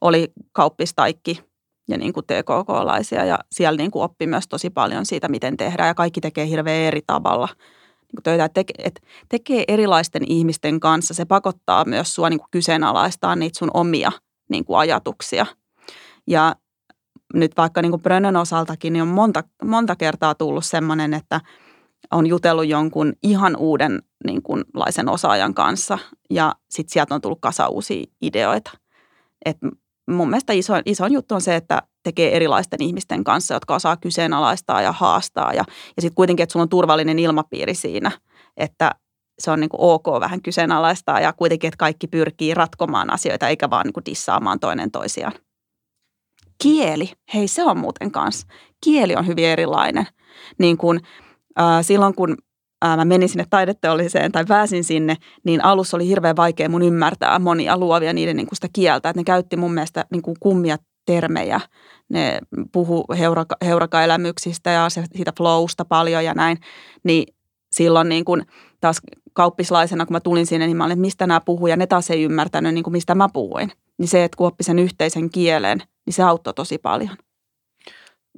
oli kauppistaikki ja niin kuin TKK-laisia ja siellä niin kuin oppi myös tosi paljon siitä, miten tehdään ja kaikki tekee hirveän eri tavalla niin kuin töitä. Että et tekee erilaisten ihmisten kanssa, se pakottaa myös sua niin kuin kyseenalaistaa niitä sun omia niin kuin ajatuksia. Ja nyt vaikka niin kuin Brönön osaltakin niin on monta, monta kertaa tullut semmoinen, että on jutellut jonkun ihan uuden niin kuin, laisen osaajan kanssa ja sitten sieltä on tullut kasa uusia ideoita. Et mun mielestä iso, iso juttu on se, että tekee erilaisten ihmisten kanssa, jotka osaa kyseenalaistaa ja haastaa. Ja, ja sitten kuitenkin, että sulla on turvallinen ilmapiiri siinä, että se on niin kuin ok vähän kyseenalaistaa ja kuitenkin, että kaikki pyrkii ratkomaan asioita eikä vaan niin kuin dissaamaan toinen toisiaan. Kieli, hei se on muuten kanssa. Kieli on hyvin erilainen. Niin kuin, äh, silloin kun äh, mä menin sinne taideteolliseen tai pääsin sinne, niin alussa oli hirveän vaikea mun ymmärtää monia luovia niiden niin sitä kieltä. Että ne käytti mun mielestä niin kuin kummia termejä. Ne puhu heuraka, heurakaelämyksistä ja siitä flowsta paljon ja näin. Niin silloin niin kuin taas kauppislaisena, kun mä tulin sinne, niin mä olin, että mistä nämä puhuu ja ne taas ei ymmärtänyt, niin kuin mistä mä puhuin. Niin se, että kun oppi sen yhteisen kielen, niin se auttoi tosi paljon.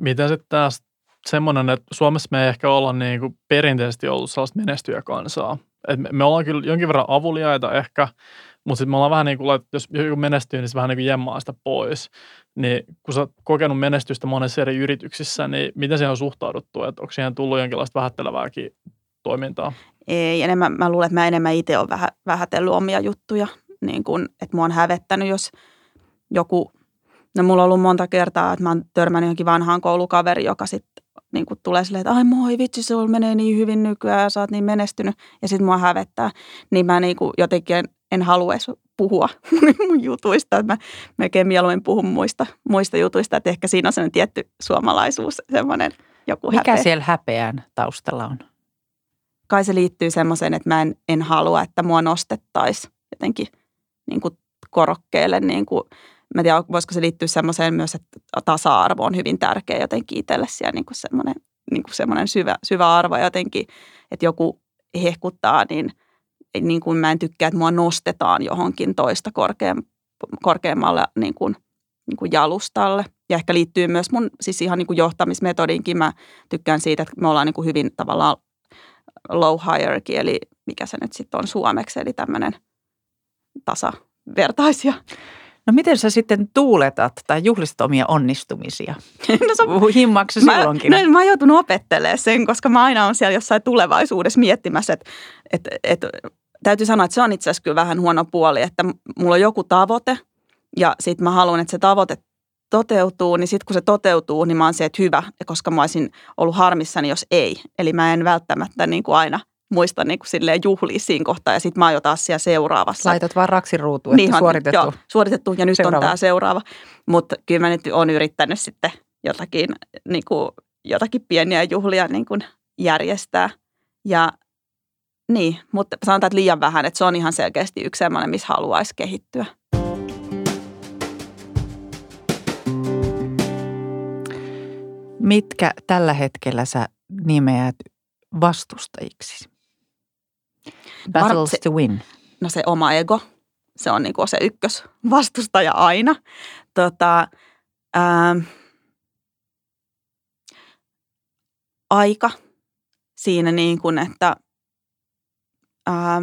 Miten sitten taas semmoinen, että Suomessa me ei ehkä olla niin kuin perinteisesti ollut sellaista menestyjäkansaa. Et me, me ollaan kyllä jonkin verran avuliaita ehkä, mutta sitten me ollaan vähän niin kuin, että jos joku menestyy, niin se vähän niin kuin jemmaa sitä pois. Niin kun sä oot kokenut menestystä monessa eri yrityksissä, niin miten siihen on suhtauduttu? Että onko siihen tullut jonkinlaista vähättelevääkin toimintaa? Ei, enemmän, mä luulen, että mä enemmän itse olen vähä, vähätellyt omia juttuja. Niin kun, että mua on hävettänyt, jos joku No mulla on ollut monta kertaa, että mä oon törmännyt johonkin vanhaan koulukaveri, joka sitten niin tulee silleen, että ai moi vitsi, sulla menee niin hyvin nykyään ja sä oot niin menestynyt. Ja sitten mua hävettää. Niin mä niin kuin jotenkin en, en halua puhua mun jutuista. Että mä melkein mieluummin puhun muista, muista jutuista. Että ehkä siinä on sellainen tietty suomalaisuus, semmoinen joku Mikä häpeä. siellä häpeän taustalla on? Kai se liittyy semmoiseen, että mä en, en halua, että mua nostettaisiin jotenkin niin kuin korokkeelle niin kuin – mä en tiedä, voisiko se liittyä semmoiseen myös, että tasa-arvo on hyvin tärkeä jotenkin itselle siellä niin kuin semmoinen, niin kuin semmoinen syvä, syvä arvo jotenkin, että joku hehkuttaa, niin, niin kuin mä en tykkää, että mua nostetaan johonkin toista korkeam, korkeammalle niin kuin, niin kuin jalustalle. Ja ehkä liittyy myös mun siis ihan niin kuin johtamismetodinkin. Mä tykkään siitä, että me ollaan niin kuin hyvin tavallaan low hierarchy, eli mikä se nyt sitten on suomeksi, eli tämmöinen tasavertaisia. No miten sä sitten tuuletat tai juhlistat omia onnistumisia? no se, Himmaksa silloinkin? Mä, no, mä oon joutunut opettelemaan sen, koska mä aina on siellä jossain tulevaisuudessa miettimässä, että, että, että täytyy sanoa, että se on itse asiassa kyllä vähän huono puoli, että mulla on joku tavoite ja sitten mä haluan, että se tavoite toteutuu, niin sitten kun se toteutuu, niin mä oon se, että hyvä, koska mä olisin ollut harmissani, jos ei. Eli mä en välttämättä niin kuin aina muista niin kuin silleen juhlia siinä kohtaa ja sitten mä oon jo taas siellä seuraavassa. Laitat vaan raksin ruutuun, niin, suoritettu. Joo, suoritettu ja nyt seuraava. on tämä seuraava. Mutta kyllä mä nyt oon yrittänyt sitten jotakin, niin kuin, jotakin pieniä juhlia niin kuin järjestää. Ja niin, mutta sanotaan, että liian vähän, että se on ihan selkeästi yksi sellainen, missä haluaisi kehittyä. Mitkä tällä hetkellä sä nimeät vastustajiksi? Battles se, to win. No se oma ego, se on niin kuin se ykkös vastustaja aina. Tota, ää, aika siinä niin kuin, että ää,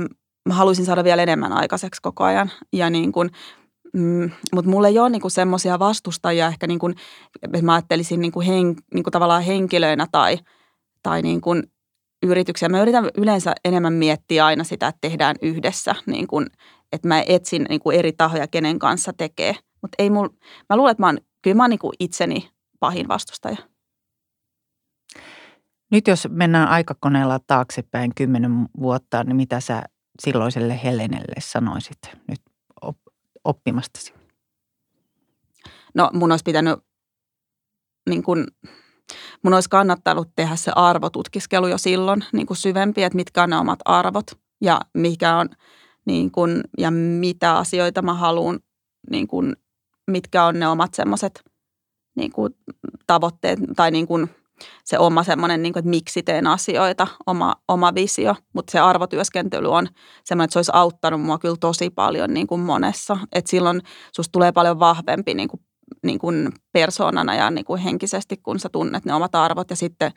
mä haluaisin saada vielä enemmän aikaiseksi koko ajan. Ja niin kuin, mm, mutta mulla ei ole niinku semmoisia vastustajia ehkä, niinku, mä ajattelisin niinku hen, niinku tavallaan henkilöinä tai, tai niinku yrityksiä. Mä yritän yleensä enemmän miettiä aina sitä, että tehdään yhdessä, niin kuin, että mä etsin niin kuin eri tahoja, kenen kanssa tekee. Mutta ei mul, mä luulen, että mä oon, kyllä mä oon niin itseni pahin vastustaja. Nyt jos mennään aikakoneella taaksepäin kymmenen vuotta, niin mitä sä silloiselle Helenelle sanoisit nyt oppimastasi? No mun olisi pitänyt niin kuin mun olisi kannattanut tehdä se arvotutkiskelu jo silloin niin kuin syvempi, että mitkä on ne omat arvot ja mikä on niin kuin, ja mitä asioita mä haluan, niin kuin, mitkä on ne omat semmoiset niin kuin, tavoitteet tai niin kuin, se oma semmoinen, niin kuin, että miksi teen asioita, oma, oma visio. Mutta se arvotyöskentely on semmoinen, että se olisi auttanut mua kyllä tosi paljon niin kuin monessa. Että silloin susta tulee paljon vahvempi niin kuin niin kuin persoonana ja niin kuin henkisesti, kun sä tunnet ne omat arvot. Ja sitten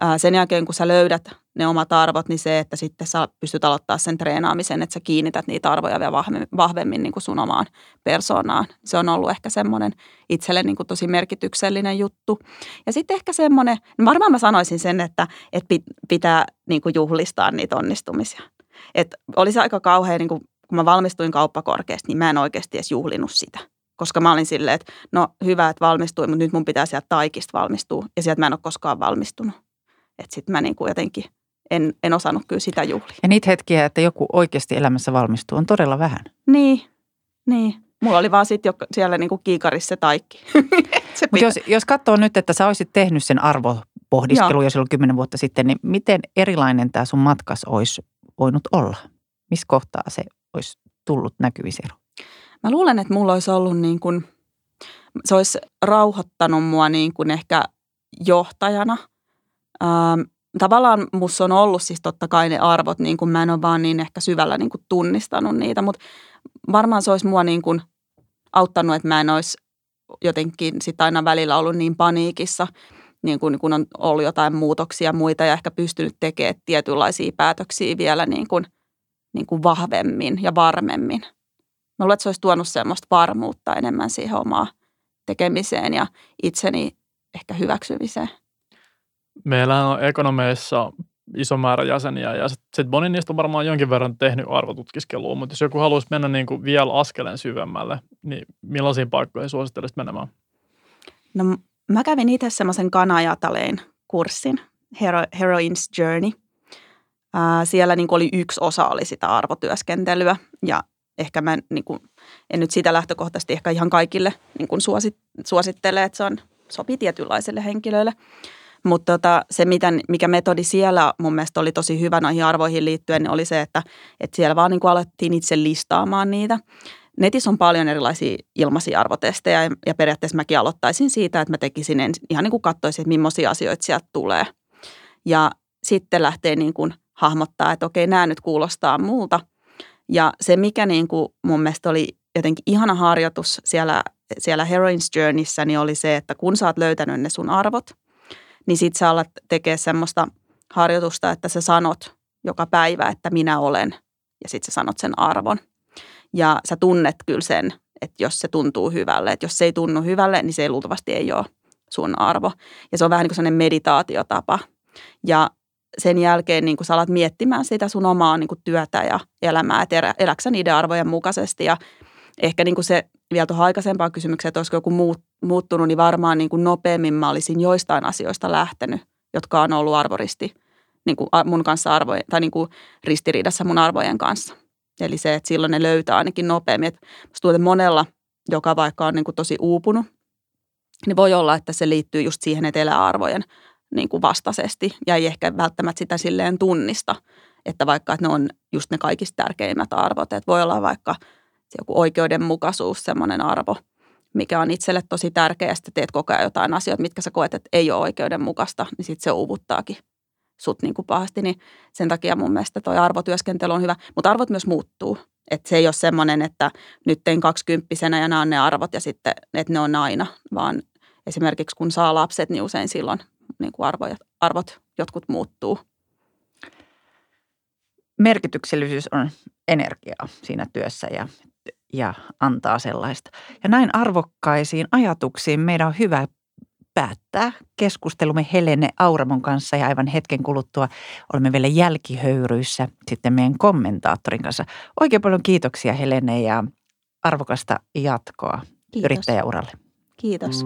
ää, sen jälkeen, kun sä löydät ne omat arvot, niin se, että sitten sä pystyt aloittaa sen treenaamisen, että sä kiinnität niitä arvoja vielä vahvemmin, vahvemmin niin kuin sun omaan persoonaan. Se on ollut ehkä semmoinen itselle niin kuin tosi merkityksellinen juttu. Ja sitten ehkä semmoinen, no varmaan mä sanoisin sen, että, että pitää niin kuin juhlistaa niitä onnistumisia. Että olisi aika kauhean, niin kuin, kun mä valmistuin kauppakorkeasta, niin mä en oikeasti edes juhlinut sitä – koska mä olin silleen, että no hyvä, että valmistuin, mutta nyt mun pitää sieltä taikista valmistua. Ja sieltä mä en ole koskaan valmistunut. Että sitten mä niin kuin jotenkin en, en osannut kyllä sitä juhlia. Ja niitä hetkiä, että joku oikeasti elämässä valmistuu, on todella vähän. Niin, niin. Mulla oli vaan sitten siellä niinku kiikarissa se taikki. se Mut jos, jos katsoo nyt, että sä olisit tehnyt sen arvopohdiskelun jo silloin kymmenen vuotta sitten, niin miten erilainen tämä sun matkas olisi voinut olla? Missä kohtaa se olisi tullut näkyvissä ero? Mä luulen, että mulla olisi ollut niin kuin, se olisi rauhoittanut mua niin kuin ehkä johtajana. Ähm, tavallaan musta on ollut siis totta kai ne arvot, niin kuin mä en ole vaan niin ehkä syvällä niin kuin tunnistanut niitä, mutta varmaan se olisi mua niin kuin auttanut, että mä en olisi jotenkin sitä aina välillä ollut niin paniikissa, niin kuin kun on ollut jotain muutoksia muita ja ehkä pystynyt tekemään tietynlaisia päätöksiä vielä niin kuin, niin kuin vahvemmin ja varmemmin. Mä luulen, että se olisi tuonut semmoista varmuutta enemmän siihen omaan tekemiseen ja itseni ehkä hyväksymiseen. Meillä on ekonomeissa iso määrä jäseniä ja sitten moni niistä on varmaan jonkin verran tehnyt arvotutkiskelua, mutta jos joku haluaisi mennä niin kuin vielä askeleen syvemmälle, niin millaisiin paikkoihin suosittelisit menemään? No mä kävin itse semmoisen Kanajataleen kurssin, Hero, Heroin's Journey. Ää, siellä niin oli yksi osa oli sitä arvotyöskentelyä ja ehkä mä niin kuin, en nyt sitä lähtökohtaisesti ehkä ihan kaikille niin kuin suosit, suosittele, että se on, sopii tietynlaiselle henkilöille. Mutta tota, se, mitä, mikä metodi siellä mun mielestä oli tosi hyvä noihin arvoihin liittyen, niin oli se, että, että siellä vaan niin kuin alettiin itse listaamaan niitä. Netissä on paljon erilaisia ilmaisia arvotestejä ja, ja periaatteessa mäkin aloittaisin siitä, että mä tekisin en, ihan niin kuin katsoisin, että millaisia asioita sieltä tulee. Ja sitten lähtee niin kuin hahmottaa, että okei, nämä nyt kuulostaa muulta – ja se, mikä niin kuin mun mielestä oli jotenkin ihana harjoitus siellä, siellä Heroin's Journeyssä, niin oli se, että kun sä oot löytänyt ne sun arvot, niin sit sä alat tekee semmoista harjoitusta, että sä sanot joka päivä, että minä olen, ja sitten sä sanot sen arvon. Ja sä tunnet kyllä sen, että jos se tuntuu hyvälle. Että jos se ei tunnu hyvälle, niin se ei luultavasti ei ole sun arvo. Ja se on vähän niin kuin sellainen meditaatiotapa. Ja sen jälkeen niin kuin sä alat miettimään sitä sun omaa niin kuin työtä ja elämää, että eläksä niiden arvojen mukaisesti. Ja ehkä niin kuin se vielä tuohon aikaisempaan kysymykseen, että olisiko joku muut, muuttunut, niin varmaan niin kuin nopeammin mä olisin joistain asioista lähtenyt, jotka on ollut arvoristi niin kuin mun kanssa arvojen, tai niin kuin ristiriidassa mun arvojen kanssa. Eli se, että silloin ne löytää ainakin nopeammin. Että monella, joka vaikka on niin kuin tosi uupunut, niin voi olla, että se liittyy just siihen, että elää arvojen niin kuin vastaisesti ja ei ehkä välttämättä sitä silleen tunnista, että vaikka että ne on just ne kaikista tärkeimmät arvot. Että voi olla vaikka joku oikeudenmukaisuus, semmoinen arvo, mikä on itselle tosi tärkeä, ja sitten teet koko ajan jotain asioita, mitkä sä koet, että ei ole oikeudenmukaista, niin sitten se uuvuttaakin sut niin kuin pahasti, niin sen takia mun mielestä toi arvotyöskentely on hyvä. Mutta arvot myös muuttuu. Että se ei ole semmoinen, että nyt tein kaksikymppisenä ja nämä on ne arvot ja sitten, että ne on aina, vaan esimerkiksi kun saa lapset, niin usein silloin niin kuin arvot, arvot jotkut muuttuu. Merkityksellisyys on energiaa siinä työssä ja, ja antaa sellaista. Ja näin arvokkaisiin ajatuksiin meidän on hyvä päättää keskustelumme Helene Auramon kanssa ja aivan hetken kuluttua olemme vielä jälkihöyryissä sitten meidän kommentaattorin kanssa. Oikein paljon kiitoksia Helene ja arvokasta jatkoa Kiitos. yrittäjäuralle. Kiitos.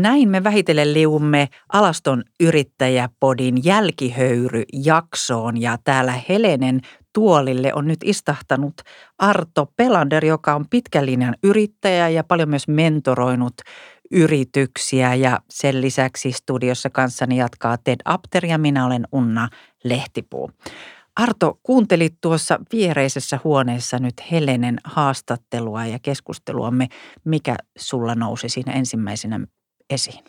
Näin me vähitellen liumme Alaston yrittäjäpodin jälkihöyryjaksoon ja täällä Helenen tuolille on nyt istahtanut Arto Pelander, joka on pitkän yrittäjä ja paljon myös mentoroinut yrityksiä ja sen lisäksi studiossa kanssani jatkaa Ted Apter ja minä olen Unna Lehtipuu. Arto, kuuntelit tuossa viereisessä huoneessa nyt Helenen haastattelua ja keskusteluamme. Mikä sulla nousi siinä ensimmäisenä esiin?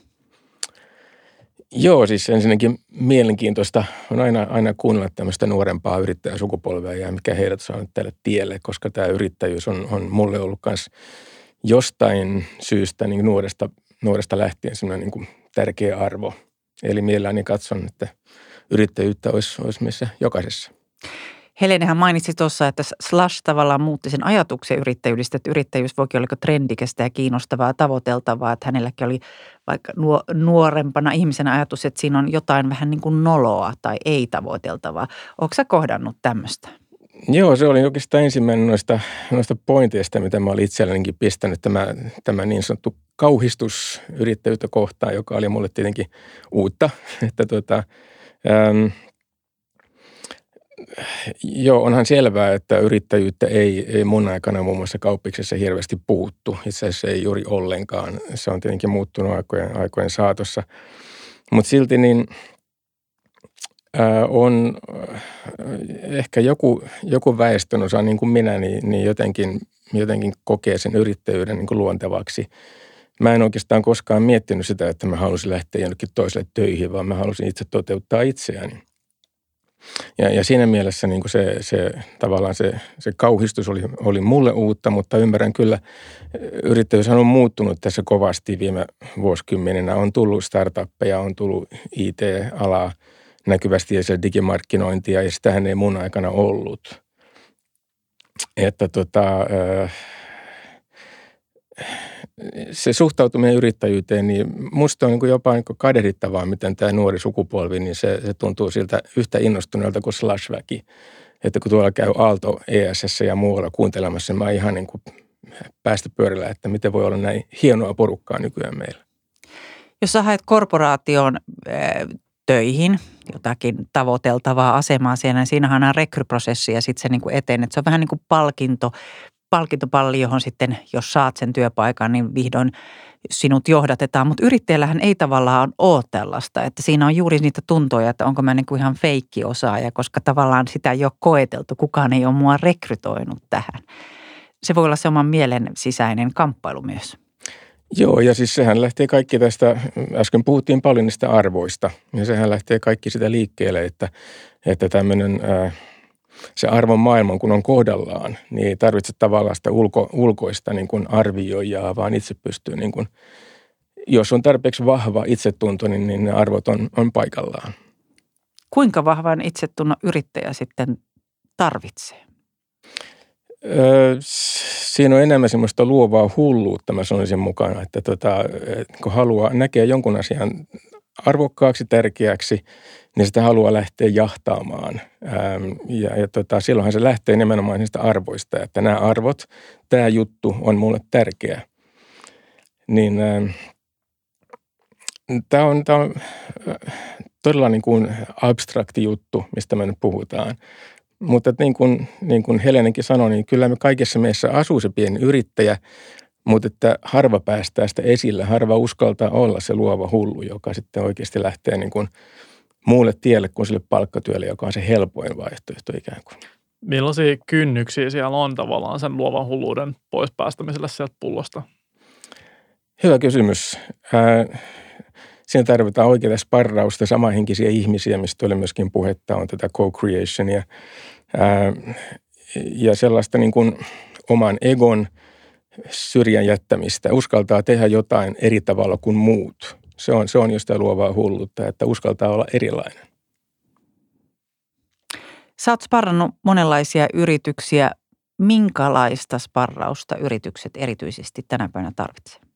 Joo, siis ensinnäkin mielenkiintoista on aina, aina kuunnella tämmöistä nuorempaa yrittäjäsukupolvea ja mikä heidät saa tälle tielle, koska tämä yrittäjyys on, on mulle ollut myös jostain syystä niin nuoresta, nuoresta lähtien semmoinen niin kuin tärkeä arvo. Eli mielelläni katson, että yrittäjyyttä olisi, olisi meissä jokaisessa. Helenehän mainitsi tuossa, että Slash tavallaan muutti sen ajatuksen yrittäjyydestä, että yrittäjyys voikin olla trendikästä ja kiinnostavaa ja tavoiteltavaa, että hänelläkin oli vaikka nuorempana ihmisenä ajatus, että siinä on jotain vähän niin kuin noloa tai ei tavoiteltavaa. Onko sä kohdannut tämmöistä? Joo, se oli oikeastaan ensimmäinen noista, noista pointeista, mitä mä olin itsellenikin pistänyt, tämä, tämä niin sanottu kauhistus yrittäjyyttä kohtaan, joka oli mulle tietenkin uutta, että tuota, Joo, onhan selvää, että yrittäjyyttä ei, ei mun aikana muun muassa kauppiksessa hirveästi puuttu. Itse asiassa ei juuri ollenkaan. Se on tietenkin muuttunut aikojen, aikojen saatossa. Mutta silti niin ää, on äh, ehkä joku, joku väestönosa, niin kuin minä, niin, niin jotenkin, jotenkin kokee sen yrittäjyyden niin kuin luontevaksi. Mä en oikeastaan koskaan miettinyt sitä, että mä halusin lähteä jonnekin toiselle töihin, vaan mä halusin itse toteuttaa itseäni. Ja, ja siinä mielessä niin kuin se, se, tavallaan se, se kauhistus oli, oli mulle uutta, mutta ymmärrän kyllä, yrittäjyys on muuttunut tässä kovasti viime vuosikymmeninä. On tullut startuppeja, on tullut IT-alaa näkyvästi ja digimarkkinointia ja sitähän ei mun aikana ollut. Että tota, äh, se suhtautuminen yrittäjyyteen, niin musta on niin jopa niin kadehdittavaa, miten tämä nuori sukupolvi, niin se, se tuntuu siltä yhtä innostuneelta kuin slashväki. Että kun tuolla käy Aalto ESS ja muualla kuuntelemassa, niin mä ihan niin kuin päästä pyörillä, että miten voi olla näin hienoa porukkaa nykyään meillä. Jos sä haet korporaation töihin, jotakin tavoiteltavaa asemaa siellä, niin siinähän on rekryprosessi ja sitten se niin kuin eteen. Että se on vähän niin kuin palkinto palkintopalli, johon sitten, jos saat sen työpaikan, niin vihdoin sinut johdatetaan. Mutta yrittäjällähän ei tavallaan ole tällaista, että siinä on juuri niitä tuntoja, että onko mä niin kuin ihan feikki osaaja, koska tavallaan sitä ei ole koeteltu. Kukaan ei ole mua rekrytoinut tähän. Se voi olla se oman mielen sisäinen kamppailu myös. Joo, ja siis sehän lähtee kaikki tästä, äsken puhuttiin paljon niistä arvoista, ja sehän lähtee kaikki sitä liikkeelle, että, että tämmöinen se arvon maailman, kun on kohdallaan, niin ei tarvitse tavallaan sitä ulko, ulkoista niin kuin arvioijaa, vaan itse pystyy, niin kuin, jos on tarpeeksi vahva itsetunto, niin, niin ne arvot on, on paikallaan. Kuinka vahvan itsetunnon yrittäjä sitten tarvitsee? Öö, siinä on enemmän semmoista luovaa hulluutta, mä sanoisin mukana, että tota, kun haluaa näkeä jonkun asian arvokkaaksi, tärkeäksi, niin sitä haluaa lähteä jahtaamaan. Ähm, ja, ja tota, silloinhan se lähtee nimenomaan niistä arvoista, että nämä arvot, tämä juttu on mulle tärkeä. Niin ähm, tämä on, tämä on äh, todella niin kuin abstrakti juttu, mistä me nyt puhutaan. Mutta niin kuin, niin kuin Helenenkin sanoi, niin kyllä me kaikessa meissä asuu se pieni yrittäjä, mutta että harva päästää sitä esille, harva uskaltaa olla se luova hullu, joka sitten oikeasti lähtee niin kuin muulle tielle kuin sille palkkatyölle, joka on se helpoin vaihtoehto ikään kuin. Millaisia kynnyksiä siellä on tavallaan sen luovan hulluuden pois päästämiselle sieltä pullosta? Hyvä kysymys. Äh, siinä tarvitaan oikeaa sparrausta, samanhenkisiä ihmisiä, mistä oli myöskin puhetta, on tätä co-creationia. Äh, ja sellaista niin kuin oman egon – syrjän jättämistä, uskaltaa tehdä jotain eri tavalla kuin muut. Se on, se on just luovaa hullutta, että uskaltaa olla erilainen. Sä oot sparrannut monenlaisia yrityksiä. Minkälaista sparrausta yritykset erityisesti tänä päivänä tarvitsevat?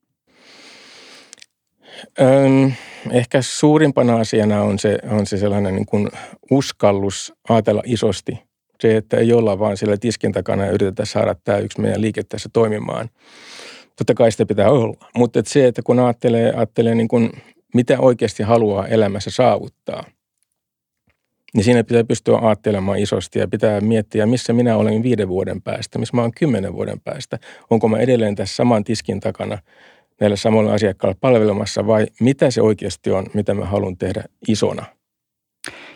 Öm, ehkä suurimpana asiana on se, on se sellainen niin kuin uskallus ajatella isosti se, että ei olla vaan siellä tiskin takana ja yritetä saada tämä yksi meidän liike tässä toimimaan. Totta kai sitä pitää olla, mutta että se, että kun ajattelee, ajattelee niin kuin, mitä oikeasti haluaa elämässä saavuttaa, niin siinä pitää pystyä ajattelemaan isosti ja pitää miettiä, missä minä olen viiden vuoden päästä, missä mä olen kymmenen vuoden päästä. Onko mä edelleen tässä saman tiskin takana näille samoille asiakkaille palvelemassa vai mitä se oikeasti on, mitä mä haluan tehdä isona –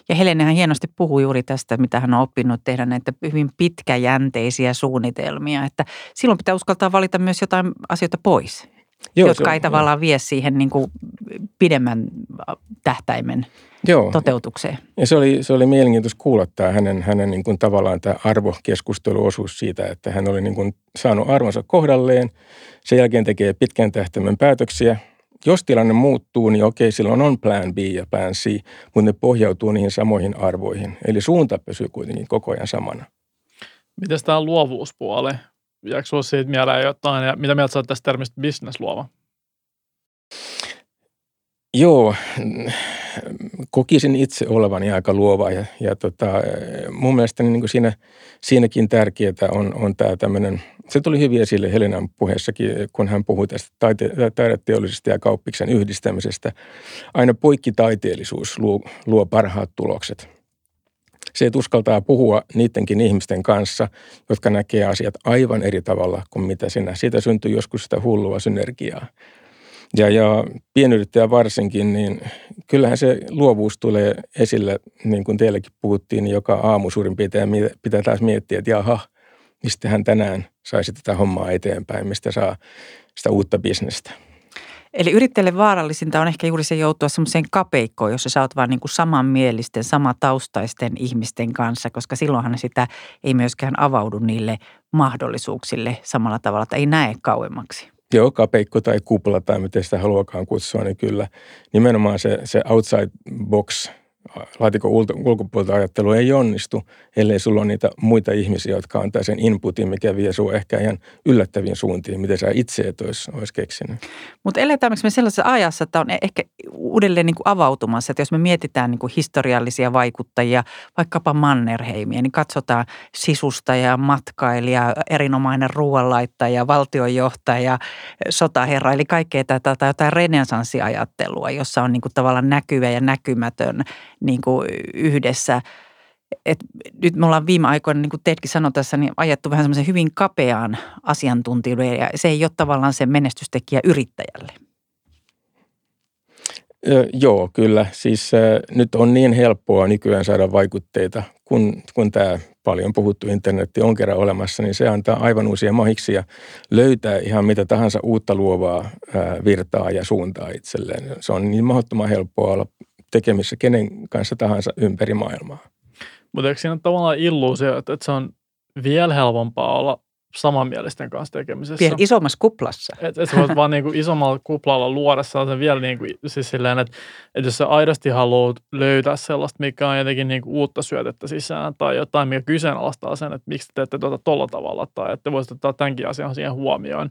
ja Helenehän hienosti puhui juuri tästä, mitä hän on oppinut tehdä näitä hyvin pitkäjänteisiä suunnitelmia. Että silloin pitää uskaltaa valita myös jotain asioita pois, Joo, jotka ei tavallaan vie siihen niin kuin pidemmän tähtäimen Joo. toteutukseen. Ja se oli, se oli mielenkiintoista kuulla tämä hänen, hänen niin kuin tavallaan tämä arvokeskusteluosuus siitä, että hän oli niin kuin saanut arvonsa kohdalleen. Sen jälkeen tekee pitkän tähtäimen päätöksiä jos tilanne muuttuu, niin okei, silloin on plan B ja plan C, mutta ne pohjautuu niihin samoihin arvoihin. Eli suunta pysyy kuitenkin koko ajan samana. Miten tämä luovuuspuoli? Jääkö sinulla siitä mieleen jotain? Ja mitä mieltä olet tästä termistä business-luova? Joo, kokisin itse olevani aika luova ja, ja tota, mun mielestä niin siinä, siinäkin tärkeää on, on tämä tämmöinen, se tuli hyvin esille Helenan puheessakin, kun hän puhui tästä taite- taideteollisesta ja kauppiksen yhdistämisestä. Aina poikkitaiteellisuus luo, luo parhaat tulokset. Se, että uskaltaa puhua niidenkin ihmisten kanssa, jotka näkee asiat aivan eri tavalla kuin mitä sinä. Siitä syntyy joskus sitä hullua synergiaa. Ja, ja pienyrittäjä varsinkin, niin kyllähän se luovuus tulee esille, niin kuin teillekin puhuttiin, niin joka aamu suurin piirtein pitää taas miettiä, että jaha, mistä hän tänään saisi tätä hommaa eteenpäin, mistä saa sitä uutta bisnestä. Eli yrittäjälle vaarallisinta on ehkä juuri se joutua semmoiseen kapeikkoon, jossa sä oot vaan niin kuin samanmielisten, samataustaisten ihmisten kanssa, koska silloinhan sitä ei myöskään avaudu niille mahdollisuuksille samalla tavalla, että ei näe kauemmaksi. Joo, kapeikko tai kupla tai miten sitä haluakaan kutsua, niin kyllä nimenomaan se, se outside box laatikon ulkopuolelta ajattelu ei onnistu, ellei sulla ole niitä muita ihmisiä, jotka antaa sen inputin, mikä vie sinua ehkä ihan yllättäviin suuntiin, mitä sä itse et olisi, olisi keksinyt. Mutta eletäänkö me sellaisessa ajassa, että on ehkä uudelleen niin kuin avautumassa, että jos me mietitään niin kuin historiallisia vaikuttajia, vaikkapa Mannerheimia, niin katsotaan sisustaja, matkailija, erinomainen ruoanlaittaja, valtionjohtaja, sotaherra, eli kaikkea tätä tai jotain renesanssiajattelua, jossa on niin kuin tavallaan näkyvä ja näkymätön niin kuin yhdessä. Et nyt me ollaan viime aikoina, niin kuin Tedkin sanoi tässä, niin ajettu vähän semmoisen hyvin kapeaan asiantuntijuuden ja se ei ole tavallaan se menestystekijä yrittäjälle. Joo, kyllä. Siis nyt on niin helppoa nykyään saada vaikutteita, kun, kun tämä paljon puhuttu internetti on kerran olemassa, niin se antaa aivan uusia mahiksia löytää ihan mitä tahansa uutta luovaa virtaa ja suuntaa itselleen. Se on niin mahdottoman helppoa olla tekemissä kenen kanssa tahansa ympäri maailmaa. Mutta eikö siinä ole tavallaan illuusio, että, että se on vielä helpompaa olla samanmielisten kanssa tekemisessä. Vielä isommassa kuplassa. Että et sä voit vaan niinku isommalla kuplalla luoda sellaisen vielä niinku, siis silleen, että et jos sä aidosti haluat löytää sellaista, mikä on jotenkin niinku uutta syötettä sisään tai jotain, mikä kyseenalaistaa sen, että miksi te teette tuota tolla tavalla tai että voisitte ottaa tämänkin asian siihen huomioon,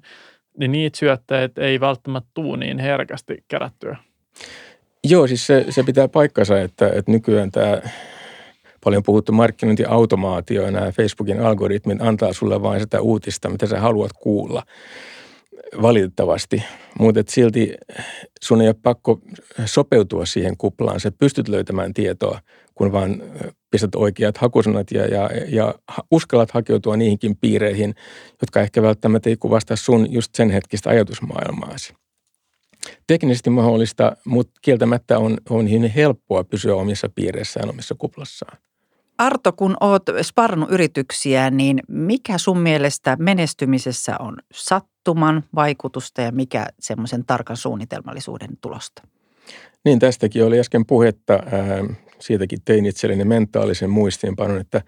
niin niitä syötteitä ei välttämättä tuu niin herkästi kerättyä. Joo, siis se, se pitää paikkansa, että, että nykyään tämä paljon puhuttu markkinointiautomaatio ja nämä Facebookin algoritmit antaa sulle vain sitä uutista, mitä sä haluat kuulla valitettavasti. Mutta silti sun ei ole pakko sopeutua siihen kuplaan. Sä pystyt löytämään tietoa, kun vaan pistät oikeat hakusanat ja, ja, ja uskallat hakeutua niihinkin piireihin, jotka ehkä välttämättä ei kuvasta sun just sen hetkistä ajatusmaailmaasi. Teknisesti mahdollista, mutta kieltämättä on, on hyvin helppoa pysyä omissa piireissään, omissa kuplassaan. Arto, kun oot sparannut yrityksiä, niin mikä sun mielestä menestymisessä on sattuman vaikutusta ja mikä semmoisen tarkan suunnitelmallisuuden tulosta? Niin, tästäkin oli äsken puhetta. siitäkin tein itselleni mentaalisen muistiinpanon, että,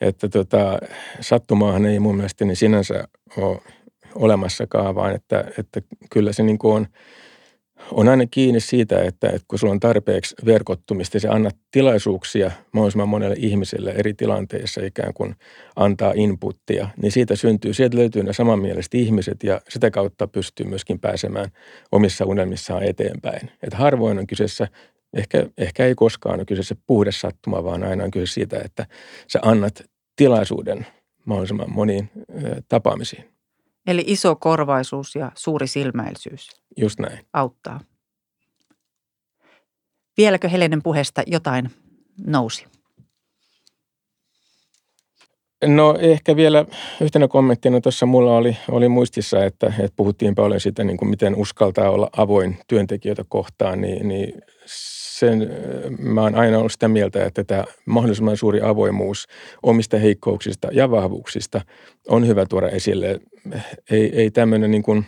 että tota, sattumaahan ei mun mielestäni sinänsä ole olemassakaan, vaan että, että kyllä se niin kuin on – on aina kiinni siitä, että, että kun sulla on tarpeeksi verkottumista, se annat tilaisuuksia mahdollisimman monelle ihmiselle eri tilanteissa ikään kuin antaa inputtia, niin siitä syntyy, sieltä löytyy ne samanmieliset ihmiset ja sitä kautta pystyy myöskin pääsemään omissa unelmissaan eteenpäin. Että harvoin on kyseessä, ehkä, ehkä ei koskaan ole kyseessä puhdas sattuma, vaan aina on kyse siitä, että sä annat tilaisuuden mahdollisimman moniin tapaamisiin. Eli iso korvaisuus ja suuri silmäisyys. Just näin. Auttaa. Vieläkö Helenen puheesta jotain nousi? No ehkä vielä yhtenä kommenttina tuossa mulla oli, oli muistissa, että, että puhuttiin paljon siitä, niin kuin miten uskaltaa olla avoin työntekijöitä kohtaan, niin, niin sen, mä oon aina ollut sitä mieltä, että tämä mahdollisimman suuri avoimuus omista heikkouksista ja vahvuuksista on hyvä tuoda esille. Ei, ei tämmöinen niin kuin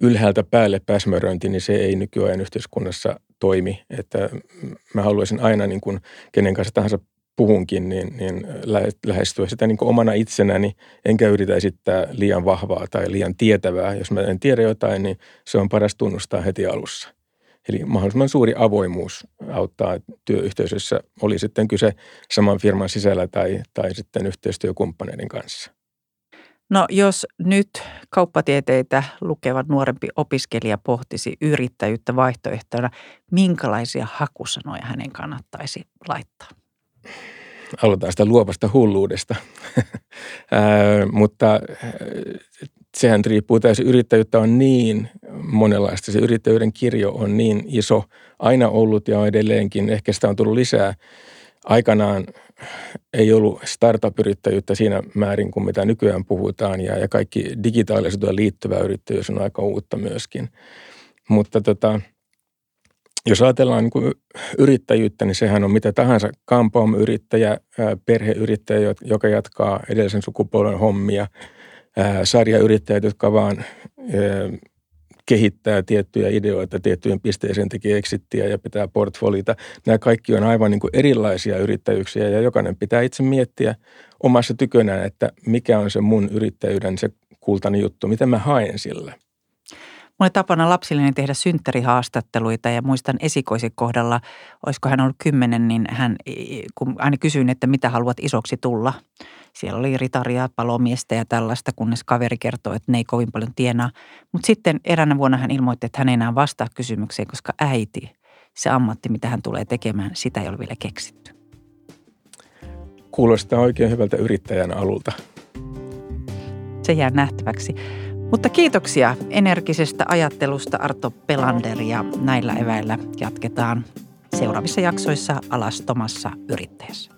ylhäältä päälle pääsmäröinti, niin se ei nykyajan yhteiskunnassa toimi. Että mä haluaisin aina niin kuin kenen kanssa tahansa puhunkin, niin, niin lähestyä sitä niin kuin omana itsenäni, enkä yritä esittää liian vahvaa tai liian tietävää. Jos mä en tiedä jotain, niin se on paras tunnustaa heti alussa. Eli mahdollisimman suuri avoimuus auttaa työyhteisössä, oli sitten kyse saman firman sisällä tai, tai sitten yhteistyökumppaneiden kanssa. No jos nyt kauppatieteitä lukevat nuorempi opiskelija pohtisi yrittäjyyttä vaihtoehtona, minkälaisia hakusanoja hänen kannattaisi laittaa? Aloitetaan sitä luovasta hulluudesta. mutta sehän riippuu täysin. Yrittäjyyttä on niin monenlaista. Se yrittäjyyden kirjo on niin iso, aina ollut ja edelleenkin. Ehkä sitä on tullut lisää. Aikanaan ei ollut startup-yrittäjyyttä siinä määrin kuin mitä nykyään puhutaan ja, ja kaikki digitaalisuuteen liittyvä yrittäjyys on aika uutta myöskin. Mutta tota, jos ajatellaan niin yrittäjyyttä, niin sehän on mitä tahansa kampaam-yrittäjä, perheyrittäjä, joka jatkaa edellisen sukupolven hommia – sarjayrittäjät, jotka vaan kehittää tiettyjä ideoita tiettyjen pisteeseen, tekee exittiä ja pitää portfolita. Nämä kaikki on aivan niin kuin erilaisia yrittäjyyksiä ja jokainen pitää itse miettiä omassa tykönään, että mikä on se mun yrittäjyyden se kultainen juttu, miten mä haen sillä. Mulla tapana lapsilleni tehdä synttärihaastatteluita ja muistan esikoisen kohdalla, olisiko hän ollut kymmenen, niin hän, kun aina kysyin, että mitä haluat isoksi tulla – siellä oli ritaria, palomiestä ja tällaista, kunnes kaveri kertoi, että ne ei kovin paljon tienaa. Mutta sitten eräänä vuonna hän ilmoitti, että hän ei enää vastaa kysymykseen, koska äiti, se ammatti, mitä hän tulee tekemään, sitä ei ole vielä keksitty. Kuulostaa oikein hyvältä yrittäjän alulta. Se jää nähtäväksi. Mutta kiitoksia energisestä ajattelusta Arto Pelander ja näillä eväillä jatketaan seuraavissa jaksoissa alastomassa yrittäjässä.